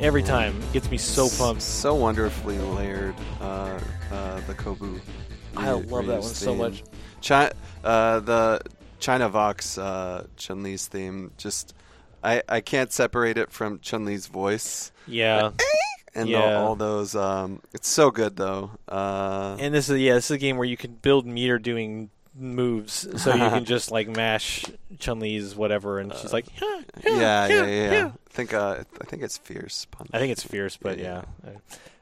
Every time it gets me so pumped. So wonderfully layered. Uh, uh, the Kobu. I love that one so theme. much. Chi- uh, the China Vox uh, Chun Li's theme. Just I I can't separate it from Chun Li's voice Yeah. and Yeah. all, all those. Um, it's so good though. Uh, And this is yeah, this is a game where you can build meter doing moves, so you can [LAUGHS] just like mash Chun Li's whatever, and she's like, "Huh, huh, yeah, huh, yeah, yeah, yeah. I think uh, I think it's fierce punch. I think it's fierce, but Yeah. yeah.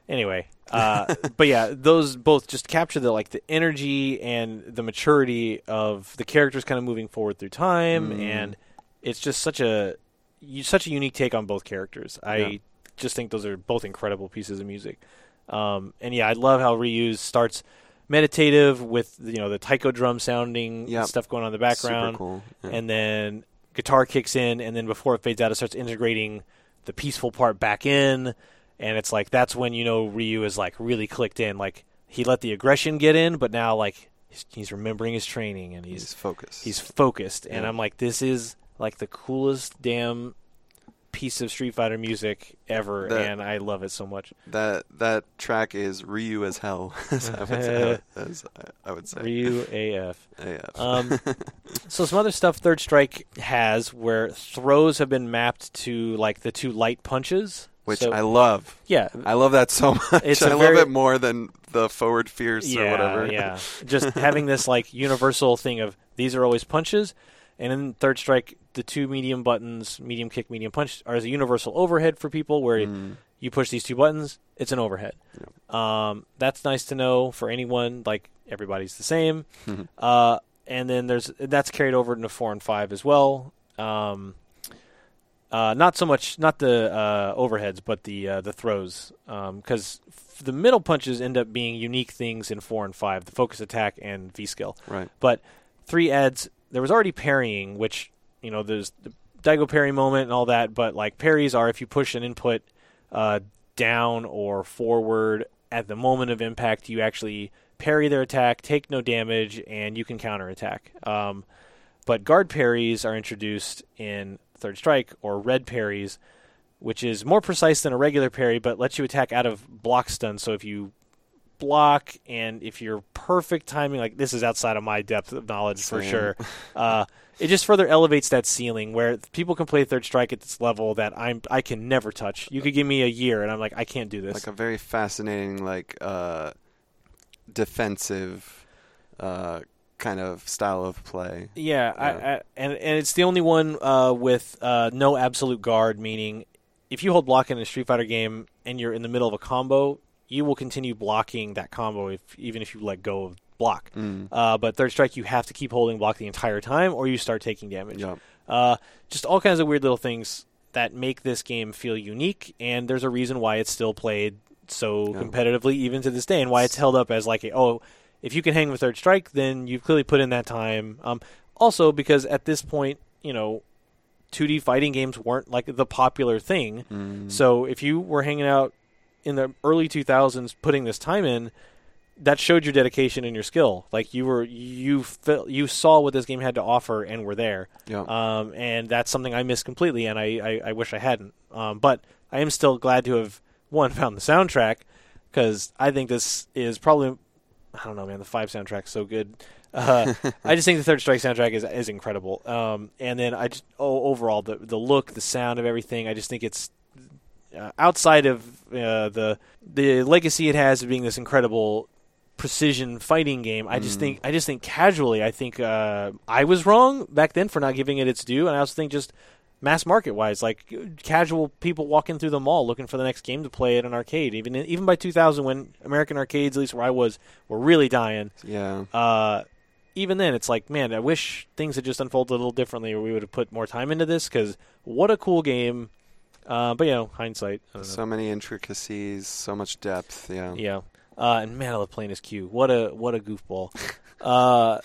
Anyway, uh, but yeah, those both just capture the like the energy and the maturity of the characters kind of moving forward through time, Mm. and it's just such a you, such a unique take on both characters. I Yeah. just think those are both incredible pieces of music. Um, and yeah, I love how Ryu's starts meditative with you know the taiko drum sounding Yep. stuff going on in the background cool. Yeah. and then guitar kicks in, and then before it fades out, it starts integrating the peaceful part back in, and it's like that's when you know Ryu is like really clicked in. Like he let the aggression get in, but now like he's, he's remembering his training and he's he's focused. he's focused. And I'm like, this is like the coolest damn piece of Street Fighter music ever, That- and I love it so much. that that track is Ryu as hell. as I would say. As I would say. Ryu AF. AF. [LAUGHS] Um, [LAUGHS] so some other stuff Third Strike has where throws have been mapped to like the two light punches. Which So- I love. yeah, I love that so much. It's I a love very- it more than the forward fierce yeah, or whatever. yeah. [LAUGHS] Just having this like universal thing of these are always punches, and in Third Strike, the two medium buttons, medium kick, medium punch, are as a universal overhead for people where Mm. you push these two buttons, it's an overhead. Um, that's nice to know for anyone. Like everybody's the same. uh, and then there's that's carried over into four and five as well. Um, uh, not so much, not the uh, overheads, but the uh, the throws, because f- the middle punches end up being unique things in four and five: the focus attack and V skill. Right. But three adds there was already parrying, which you know there's the Daigo parry moment and all that. But like parries are if you push an input uh, down or forward at the moment of impact, you actually parry their attack, take no damage, and you can counterattack. Um, but guard parries are introduced in Third Strike or red parries, which is more precise than a regular parry, but lets you attack out of block stun. So if you block and if you're perfect timing, like this is outside of my depth of knowledge for sure. [LAUGHS] Uh, it just further elevates that ceiling where people can play Third Strike at this level that I'm I can never touch. You could give me a year and I'm like I can't do this. Like a very fascinating, like uh, defensive uh, kind of style of play. Yeah, I, Yeah. I, and and it's the only one uh, with uh, no absolute guard, meaning if you hold block in a Street Fighter game and you're in the middle of a combo, you will continue blocking that combo if even if you let go of block. Mm. Uh, but third strike, you have to keep holding block the entire time, or you start taking damage. Yep. Uh, just all kinds of weird little things that make this game feel unique, and there's a reason why it's still played so Yeah. competitively even to this day, and why it's held up as like a, oh, if you can hang with third strike, then you've clearly put in that time. Um, also, because at this point, you know, 2D fighting games weren't like the popular thing. Mm. So if you were hanging out in the early 2000s putting this time in, that showed your dedication and your skill. Like you were you felt you saw what this game had to offer and were there. Yep. Um, and that's something I missed completely, and I, I, I wish I hadn't. Um, but I am still glad to have one [LAUGHS] found the soundtrack because I think this is probably I don't know, man. The five soundtrack's so good. Uh, [LAUGHS] I just think the Third Strike soundtrack is is incredible. Um, and then I just oh, overall the the look, the sound of everything. I just think it's uh, outside of uh, the the legacy it has of being this incredible precision fighting game. I just Mm. think I just think casually, I think uh, I was wrong back then for not giving it its due, and I also think just mass market wise, like casual people walking through the mall looking for the next game to play at an arcade. Even even by 2000, when American arcades, at least where I was, were really dying. yeah. Uh, even then, it's like, man, I wish things had just unfolded a little differently, or we would have put more time into this. Because what a cool game! Uh, but you know, hindsight. I don't know. So many intricacies, so much depth. Yeah. Yeah. Uh, and man, I love playing as Q. What a what a goofball. [LAUGHS] uh,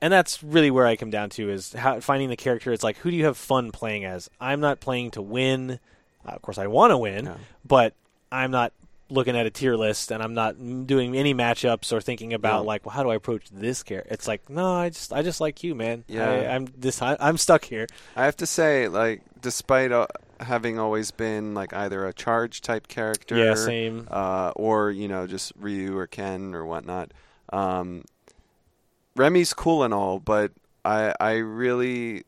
and that's really where I come down to is how, finding the character. It's like who do you have fun playing as? I'm not playing to win. Uh, of course, I want to win, Yeah. but I'm not looking at a tier list and I'm not doing any matchups or thinking about Yeah. like, well, how do I approach this character? It's like, no, I just I just like you, man. Yeah. I, I'm this I, I'm stuck here. I have to say, like, despite uh, having always been like either a charge type character, Yeah, same. uh, or you know just Ryu or Ken or whatnot. Um, Remy's cool and all, but I I really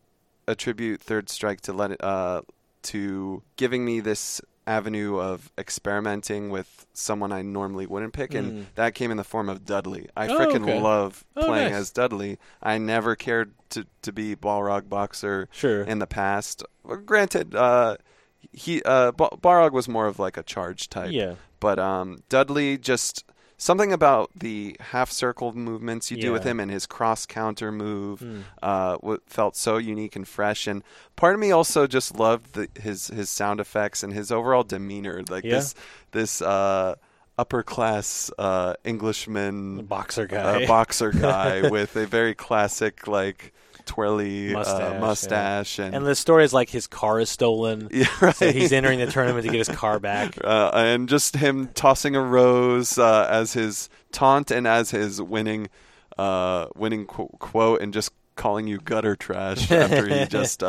attribute Third Strike to let it uh to giving me this avenue of experimenting with someone I normally wouldn't pick, Mm. and that came in the form of Dudley. I Oh, freaking okay. love Oh, playing nice. as Dudley. I never cared to to be Balrog boxer Sure. in the past. Granted, uh, he uh, ba- Balrog was more of like a charge type. yeah. But um, Dudley just something about the half circle movements you do with him and his cross counter move Mm. uh, felt so unique and fresh. And part of me also just loved the, his his sound effects and his overall demeanor, like Yeah. this this uh, upper class uh, Englishman Boxer guy. uh, boxer [LAUGHS] guy with a very classic like twirly Mustache, uh, yeah. and, and the story is like his car is stolen. [LAUGHS] yeah, right. So he's entering the tournament to get his car back. [LAUGHS] uh, and just him tossing a rose uh, as his taunt and as his winning uh, winning qu- quote, and just calling you gutter trash after he [LAUGHS] just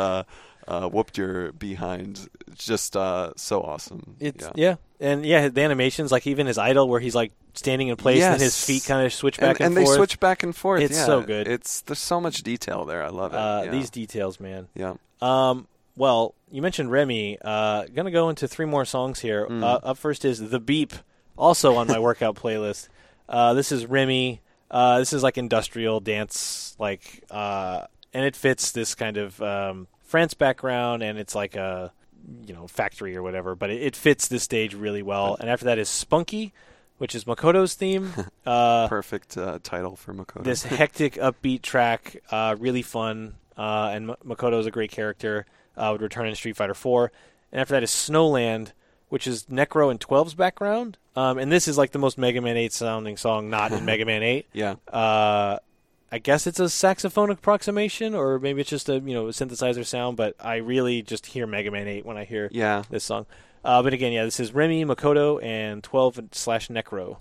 uh, whooped your behind. It's just uh, so awesome. It's yeah. yeah. and yeah, the animations like even his idol where he's like standing in place and his feet kind of switch back and, and they forth. switch back and forth. It's yeah. so good. It's there's so much detail there. I love it. uh, yeah. These details, man. yeah. Um, well, you mentioned Remy. Uh, gonna go into three more songs here. Mm. Uh, up first is the Beep, also on my [LAUGHS] workout playlist. Uh, this is Remy. Uh, this is like industrial dance, like, uh, and it fits this kind of um, France background, and it's like a you know factory or whatever, but it, it fits this stage really well. And after that is Spunky, which is Makoto's theme. [LAUGHS] Uh, Perfect uh, title for Makoto. this [LAUGHS] hectic, upbeat track, uh, really fun, uh, and M- Makoto is a great character. Uh, would return in Street Fighter 4, and after that is Snowland, which is Necro and 12's background, um, and this is like the most Mega Man 8 sounding song not in [LAUGHS] Mega Man 8. yeah. I guess it's a saxophone approximation, or maybe it's just a you know synthesizer sound, but I really just hear Mega Man 8 when I hear Yeah. this song. Uh, but again, yeah, this is Remy, Makoto, and 12 slash Necro.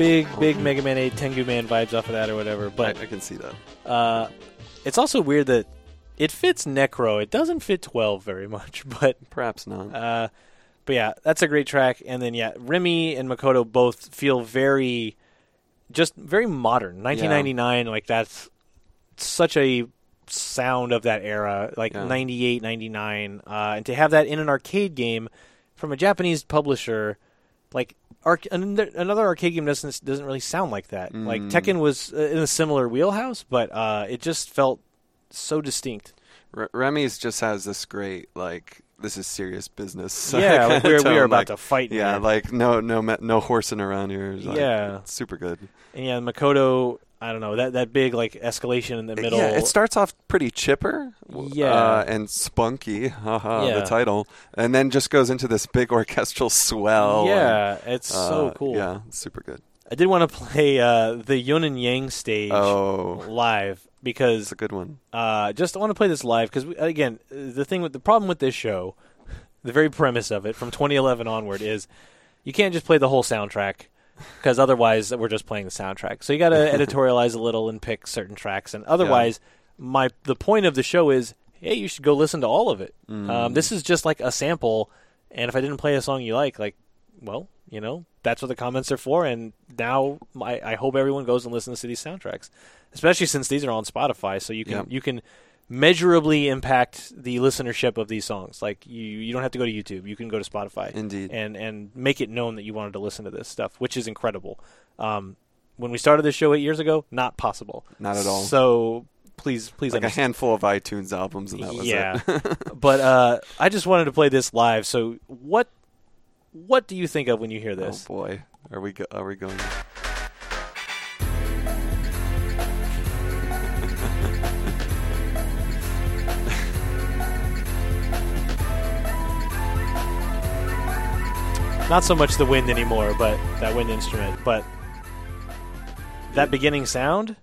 Big big Mega Man 8 Tengu Man vibes off of that or whatever. But I, I can see that. uh, it's also weird that it fits Necro. It doesn't fit 12 very much, [LAUGHS] but Perhaps not. uh, but yeah, that's a great track. And then yeah, Remy and Makoto both feel very, just very modern. 1999, like that's such a sound of that era, like Yeah. 98, 99, uh, and to have that in an arcade game from a Japanese publisher, like. Arc- another arcade game doesn't doesn't really sound like that. Like Mm. Tekken was uh, in a similar wheelhouse, but uh, it just felt so distinct. R- Remy's just has this great like this is serious business. [LAUGHS] Yeah, like we're, we are about like, to fight. Yeah, man. like no no no horsing around here. Like, Yeah. super good. And yeah, Makoto, I don't know that that big like escalation in the middle. Yeah, it starts off pretty chipper. Yeah. uh, and spunky, haha, Yeah. the title, and then just goes into this big [LAUGHS] orchestral swell. and, yeah, it's so uh, cool. Yeah, super good. I did want to play uh, the Yun and Yang stage Oh, live because it's a good one. uh, just I want to play this live because again the thing with the problem with this show, [LAUGHS] the very premise of it from 2011 onward is you can't just play the whole soundtrack because otherwise we're just playing the soundtrack. So you got to [LAUGHS] editorialize a little and pick certain tracks, and otherwise my the point of the show is hey you should go listen to all of it. Um, this is just like a sample, and if I didn't play a song you like, like well you know that's what the comments are for, and now I, I hope everyone goes and listens to these soundtracks, especially since these are on Spotify, so you can Yep. you can measurably impact the listenership of these songs. Like you, you don't have to go to YouTube. You can go to Spotify Indeed. and and make it known that you wanted to listen to this stuff, which is incredible. Um, when we started this show eight years ago, not possible. Not at all. So please, please like a handful of iTunes albums, and that was yeah, it. [LAUGHS] but uh, I just wanted to play this live. So what what do you think of when you hear this? Oh boy, are we go- are we going? Not so much the wind anymore, but that wind instrument. But that beginning sound,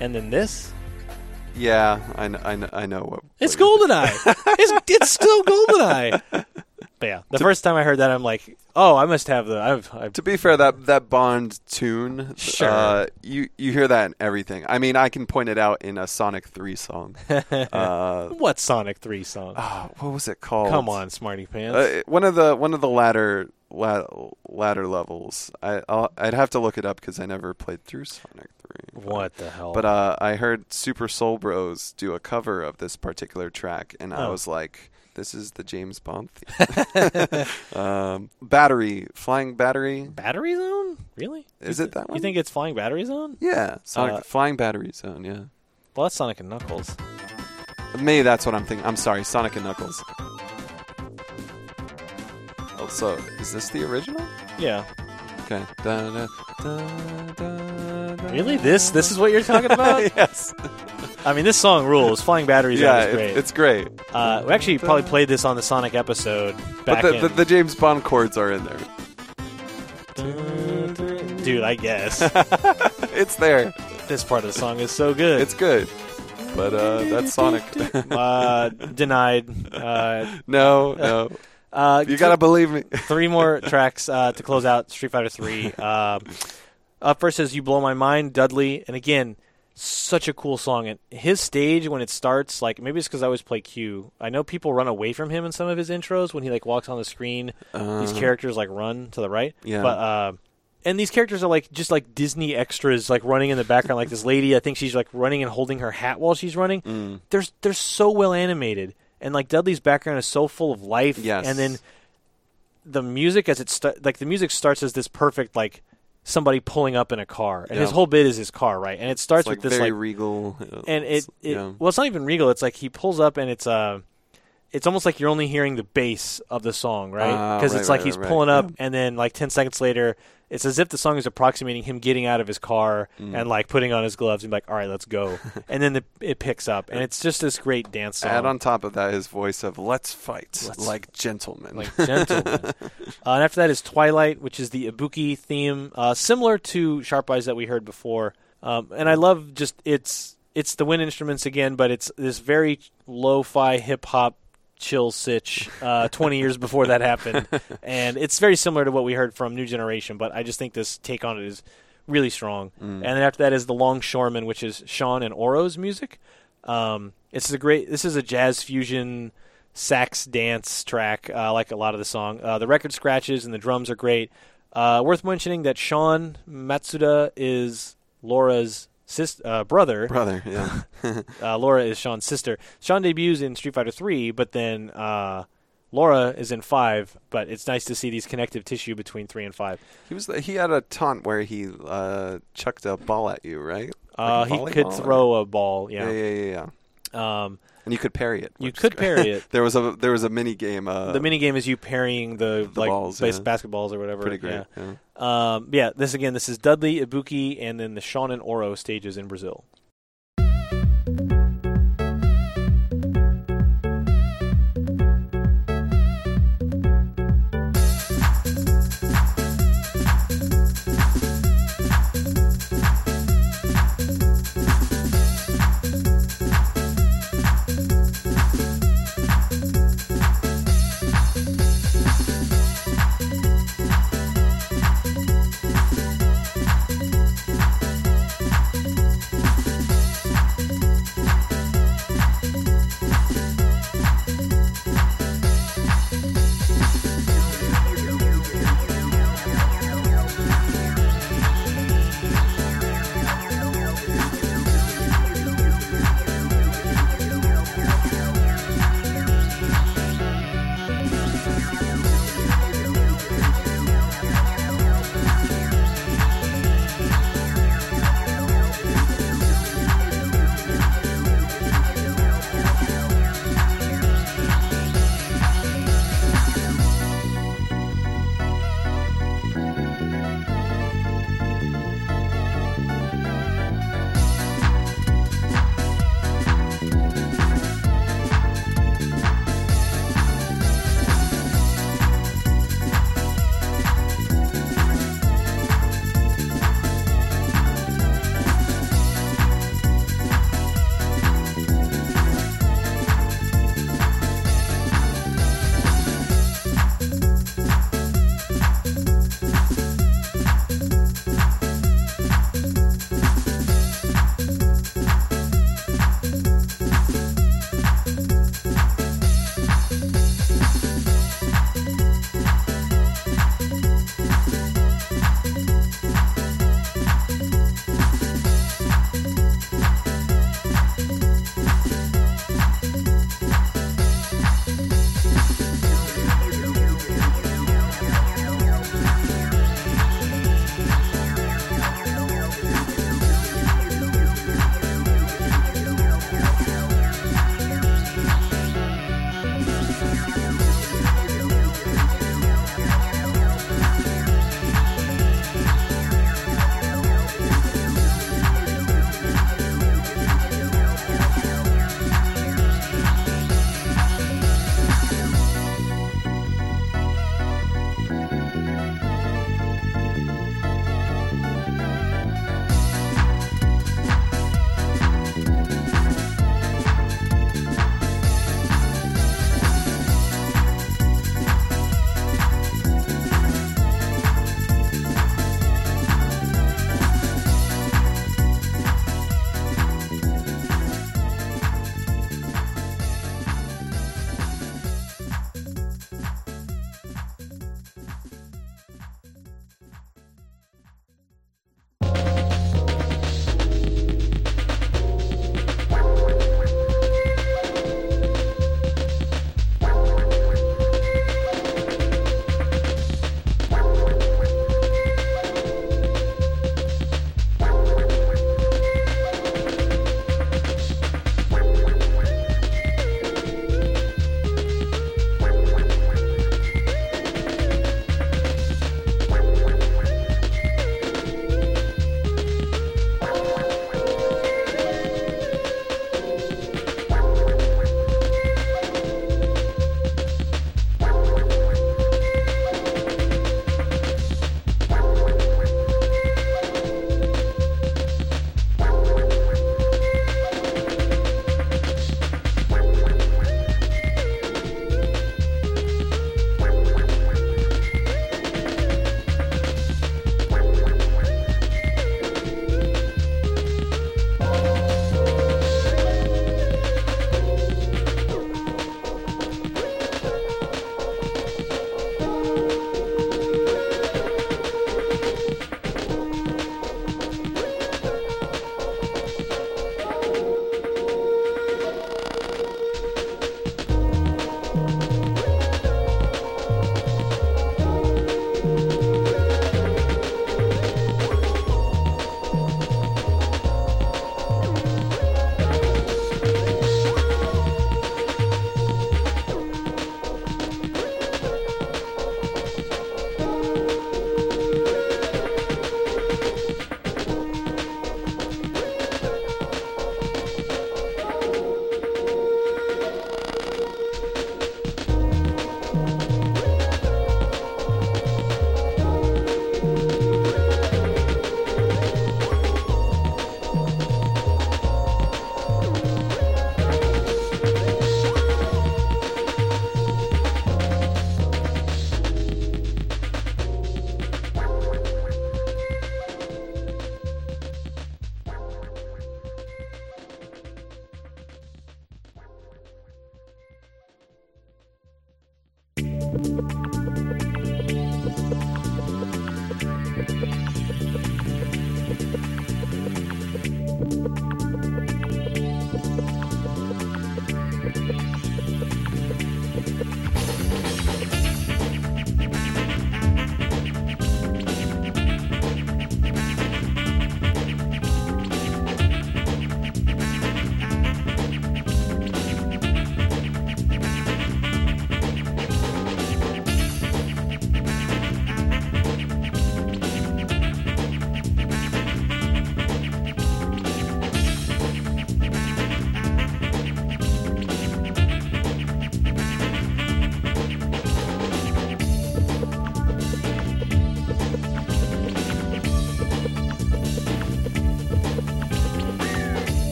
and then this. Yeah, I know, I know, I know what. It's Goldeneye. it's, it's still [LAUGHS] Goldeneye. But yeah, the first time I heard that, I'm like, oh, I must have the. I've, I've To be fair, that that Bond tune, Sure. uh, you you hear that in everything. I mean, I can point it out in a Sonic Three song. [LAUGHS] uh, what Sonic Three song? ah, what was it called? Come on, Smarty Pants. Uh, one of the one of the latter la- ladder levels. I I'll, I'd have to look it up because I never played through Sonic Three. what the hell? But uh, I heard Super Soul Bros do a cover of this particular track, and I Oh. was like, "This is the James Bond theme." [LAUGHS] um, battery, flying battery. Battery Zone? Really? Is You it that one? You think it's Flying Battery Zone? Yeah, Sonic Uh, Flying Battery Zone. Yeah, Well, that's Sonic and Knuckles. maybe that's what I'm thinking. I'm sorry, Sonic and Knuckles. Oh, so is this the original? Yeah. Okay. Da, da, da. Really? This this is what you're talking about? [LAUGHS] yes. [LAUGHS] I mean, this song rules. Flying Batteries Yeah, is it- great. it's great. uh, we actually probably played this on the Sonic episode But the, the, the James Bond chords are in there. Dude, I guess [LAUGHS] it's there. this part of the song is so good. It's good. But uh, that's Sonic. uh, denied. Uh, no, no. Uh, You gotta believe me. [LAUGHS] three more [LAUGHS] tracks uh, to close out Street Fighter Three. Um, up first is "You Blow My Mind," Dudley, and again, such a cool song. And his stage when it starts, like maybe it's because I always play Q. I know people run away from him in some of his intros when he like walks on the screen. These Uh, characters like run to the right. Yeah. But uh, and these characters are like just like Disney extras, like running in the background. like this lady, I think she's like running and holding her hat while she's running. Mm. They're they're so well animated, and like Dudley's background is so full of life. Yes. And then the music as it sta- like the music starts as this perfect like somebody pulling up in a car, and his whole bit is his car, right? And it starts like with this very like regal. and it, it yeah. well, it's not even regal. It's like he pulls up and it's uh it's almost like you're only hearing the bass of the song, right? Ah, Because right, it's like right, he's right, pulling right. up, and then like ten seconds later, it's as if the song is approximating him getting out of his car Mm. and like putting on his gloves and like, all right, let's go. [LAUGHS] and then the, it picks up, and it's just this great dance song. Add on top of that his voice of "Let's fight Let's- like gentlemen." like gentlemen. [LAUGHS] uh, and after that is Twilight, which is the Ibuki theme, uh, similar to Sharp Eyes that we heard before. Um, and I love just it's it's the wind instruments again, but it's this very lo-fi hip hop chill sitch uh, 20 years before that happened, [LAUGHS] and it's very similar to what we heard from New Generation. But I just think this take on it is really strong. And then after that is the Longshoreman, which is Sean and Oro's music. Um, it's a great. This is a jazz fusion sax dance track, uh, like a lot of the song. Uh, the record scratches and the drums are great. Uh, worth mentioning that Sean Matsuda is Laura's sis- uh, brother. Brother, [LAUGHS] yeah. Uh, Laura is Sean's sister. Sean debuts in Street Fighter Three, but then uh, Laura is in Five. But it's nice to see these connective tissue between three and five. he was he had a taunt where he uh, chucked a ball at you, right? Uh, Like a he could volleyball or- throw a ball. Yeah, Yeah. yeah, yeah, yeah. Um, And you could parry it. You could parry it. [LAUGHS] there was a there was a mini game. Uh, the mini game is you parrying the, the like balls, base- yeah. basketballs or whatever. pretty great. Yeah. yeah. Um, yeah. This again. This is Dudley Ibuki, and then the Sean and Oro stages in Brazil.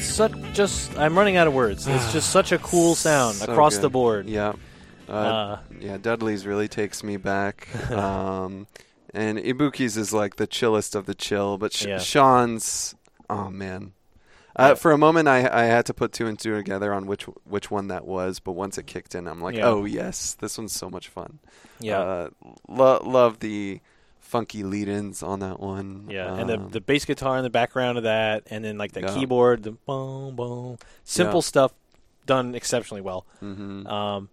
It's such just I'm running out of words. It's just [SIGHS] such a cool sound So across good. the board. Yeah. Uh, Uh, yeah, Dudley's really takes me back. [LAUGHS] um, and Ibuki's is like the chillest of the chill, but Sh- Yeah. Sean's, oh man. Uh, For a moment, I I had to put two and two together on which which one that was, but once it kicked in, I'm like, Yeah. oh yes, this one's so much fun. Yeah. uh, lo- love the funky lead-ins on that one. Yeah, and the Um, the bass guitar in the background of that, and then like the Yeah. keyboard, the boom boom, simple Yeah. stuff done exceptionally well. mhm. Um,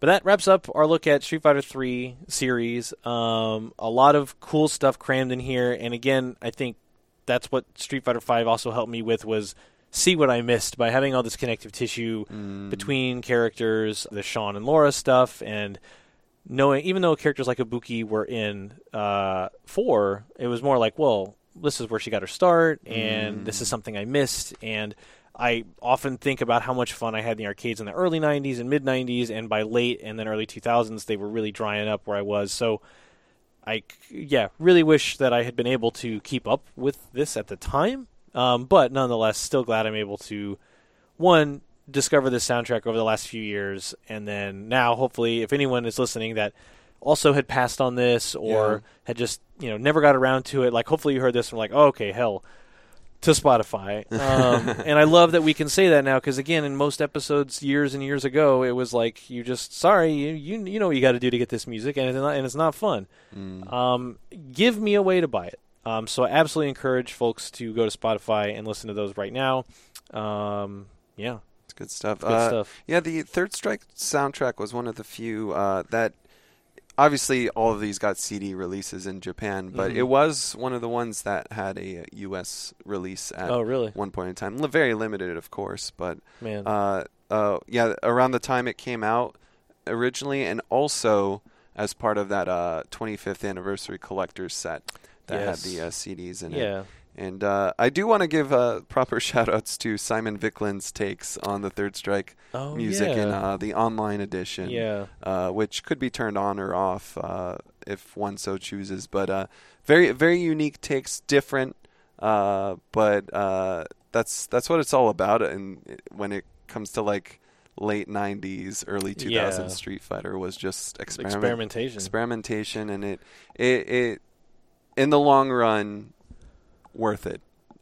but that wraps up our look at Street Fighter Three series. Um, a lot of cool stuff crammed in here, and again, I think that's what Street Fighter Five also helped me with was see what I missed by having all this connective tissue Mm. between characters, the Sean and Laura stuff, and knowing even though characters like Ibuki were in uh, four, it was more like, well, this is where she got her start, and this is something I missed, and I often think about how much fun I had in the arcades in the early '90s and mid '90s, and by late and then early 2000s, they were really drying up where I was. So. I yeah really wish that I had been able to keep up with this at the time, um, but nonetheless, still glad I'm able to one discover this soundtrack over the last few years, and then now hopefully, if anyone is listening that also had passed on this or Yeah. had just you know never got around to it, like hopefully you heard this and were like, oh, okay, hell, to Spotify. [LAUGHS] Um, and I love that we can say that now because again, in most episodes years and years ago, it was like you just sorry, you you, you know what you got to do to get this music, and it's not, and it's not fun. Mm. Um, give me a way to buy it. Um, so I absolutely encourage folks to go to Spotify and listen to those right now. Um, yeah, good stuff. good Uh, stuff. Yeah, the Third Strike soundtrack was one of the few uh, that. Obviously, all of these got CD releases in Japan, but Mhm. it was one of the ones that had a U.S. release at Oh, really? one point in time. Very limited, of course, but Man. uh, uh, yeah, around the time it came out originally, and also as part of that uh, 25th anniversary collector's set that Yes. had the uh, CDs in it. And uh, I do want to give uh, proper [LAUGHS] shout outs to Simon Viklund's takes on the Third Strike Oh, music yeah. in uh, the online edition, yeah. uh, which could be turned on or off uh, if one so chooses. But uh, very, very unique takes, different, uh, but uh, that's that's what it's all about. And when it comes to like late '90s, early 2000s, Yeah. Street Fighter was just experiment, Experimentation. experimentation, and it, it, it, in the long run, worth it.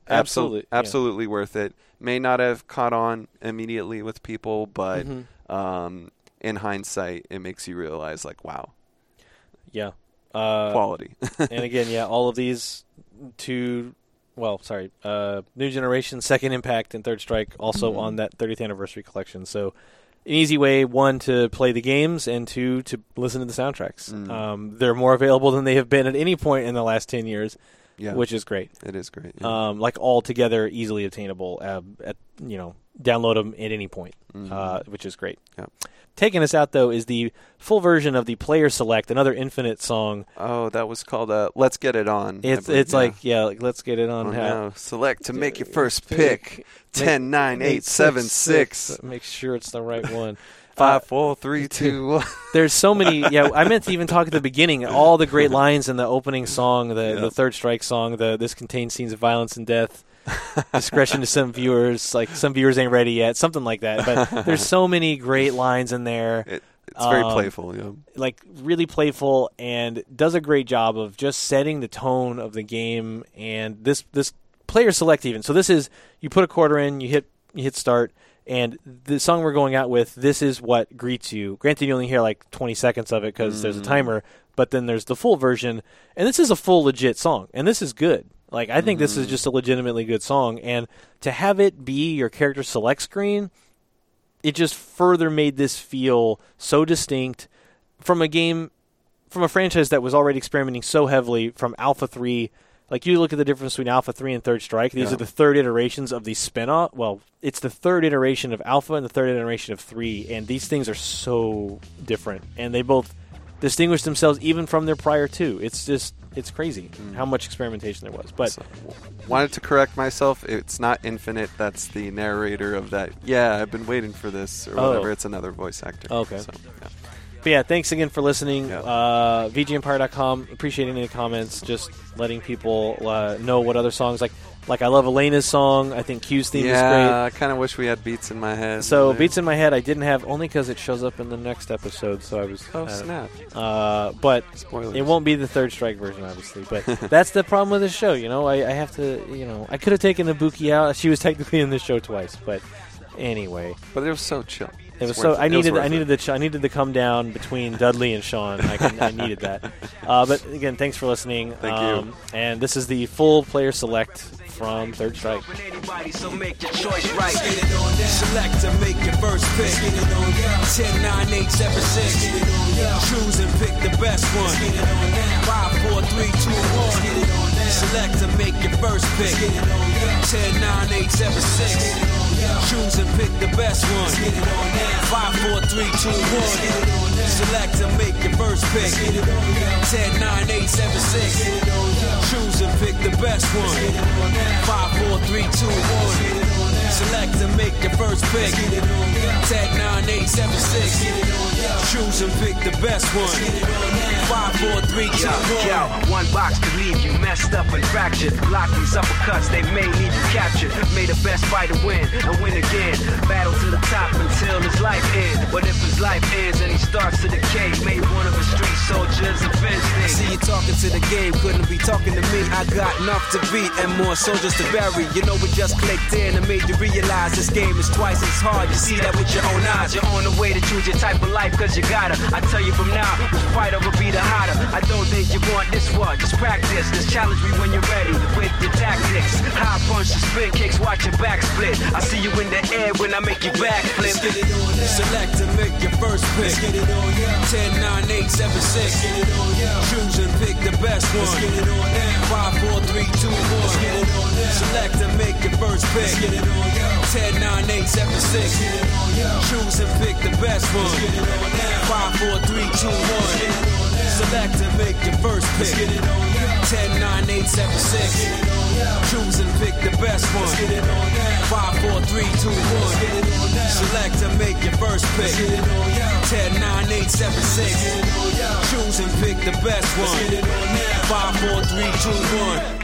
Absol- Absolutely, yeah. absolutely worth it. May not have caught on immediately with people, but Mhm. um, in hindsight, it makes you realize, like, wow, Yeah. Uh, quality. [LAUGHS] and again, yeah, all of these two, well, sorry, uh, New Generation, Second Impact, and Third Strike also Mhm. on that 30th anniversary collection. So, an easy way, one, to play the games, and two, to listen to the soundtracks. Mm. Um, they're more available than they have been at any point in the last 10 years, yeah, which is great. it is great. yeah. Um, like all together, easily obtainable. Uh, at you know, download them at any point, Mhm. uh, which is great. Yep. Taking us out though is the full version of the Player Select, another Infinite song. oh, that was called uh, "Let's Get It On." It's it's yeah. like yeah, like let's get it on. Oh, no. Select to make your first pick. Make- Ten, nine, eight, seven, six, Make sure it's the right one. [LAUGHS] five, Uh, four, three, [LAUGHS] two, one. There's so many. Yeah, [LAUGHS] I meant to even talk at the beginning. All the great lines in the opening song, the Yeah. the third strike song. The this contains scenes of violence and death. Discretion to some viewers, like some viewers ain't ready yet, something like that. But there's so many great lines in there. It, it's very Um, playful. Yeah. like really playful and does a great job of just setting the tone of the game and this this player select even so this is you put a quarter in you hit you hit start and the song we're going out with this is what greets you. Granted you only hear like 20 seconds of it because there's a Mm. timer but then there's the full version and this is a full legit song and this is good. Like i think this is just a legitimately good song and to have it be your character select screen it just further made this feel so distinct from a game from a franchise that was already experimenting so heavily from Alpha 3 like you look at the difference between Alpha 3 and Third Strike these Yeah. are the third iterations of the spin-off well it's the third iteration of Alpha and the third iteration of 3 and these things are so different and they both distinguish themselves even from their prior two it's just it's crazy Mm. how much experimentation there was but So, wanted to correct myself. It's not Infinite. That's the narrator of that. Yeah, I've been waiting for this or Oh. whatever. It's another voice actor. Okay. So, yeah. But yeah, thanks again for listening. Yeah. Uh, VGEmpire.com. Appreciate any comments. Just letting people uh, know what other songs like. Like I love Elena's song. I think Q's theme is great. yeah, I kind of wish we had beats in my head. So beats in my head, I didn't have only because it shows up in the next episode. So I was. Oh uh, snap! Uh, but Spoilers. it won't be the third strike version, obviously. But [LAUGHS] that's the problem with this show. You know, I, I have to. You know, I could have taken Ibuki out. She was technically in this show twice, but anyway, But it was so chill. It was so. worth I It was needed. I it. needed the. Ch- I needed to come down between Dudley and Sean. I, can, I needed that. Uh, but again, thanks for listening. Thank you. um, And this is the full player select from Third Strike. So make your choice right. Select and make your first pick. 10, 9, 8, 7, 6. Choose and pick the best one. 5, 4, 3, 2, 1. Select and make your first pick. 10, 9, 8, 7, 6. Choose and pick the best one. 5, 4, 3, 2, 1. Select and make your first pick. 10, 9, 8, 7, 6. Choose and pick the best one. 5, 4, 3, 2, 1. Select and make your first pick. 10, 9, 8, 7, 6. Choose and pick the best one. 5, 4, 3, 2, 1. Yo, one box could leave you messed up and fractured. Block these uppercuts, they may leave you captured. May the best fighter win and win again. Battle to the top until his life ends. But if his life ends and he starts to decay, may one of his street soldiers avenge See you talking to the game, couldn't be talking to me. I got enough to beat and more soldiers to bury. You know it just clicked in and made you realize this game is twice as hard. You see that with your own eyes. You're on the way to choose your type of life cause you gotta. I tell you from now, which fighter will be the hotter. I don't think you want this one, just practice. Just challenge me when you're ready with your tactics. High punch, spin kicks, watch your back split. I see you in the air when I make you backflip. Let's get it on now. Select and make your first pick. Let's get it on now. 10, 9, 8, 7, 6. Get it on now. Choose and pick the best one. Let's get it on now. 5, 4, 3, 2, 1. Let's get it. Select and make your first pick. Let's get it on now. 10, 9, 8, 7, 6. Get it on now. Choose and pick the best one. Let's get it on now. 5, 4, 3, 2, 1. Select and make your first pick. Get it on now. 10, 9, 8, 7, 6. Get it on now. Choose and pick the best one. Get it on now. 5, 4, 3, 2, 1. Get it on now. Select and make your first pick. Get it on now. 10, 9, 8, 7, 6. Get it on now. Choose and pick the best one. Get it on now. 5, 4, 3, 2, 1.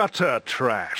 Gutter trash.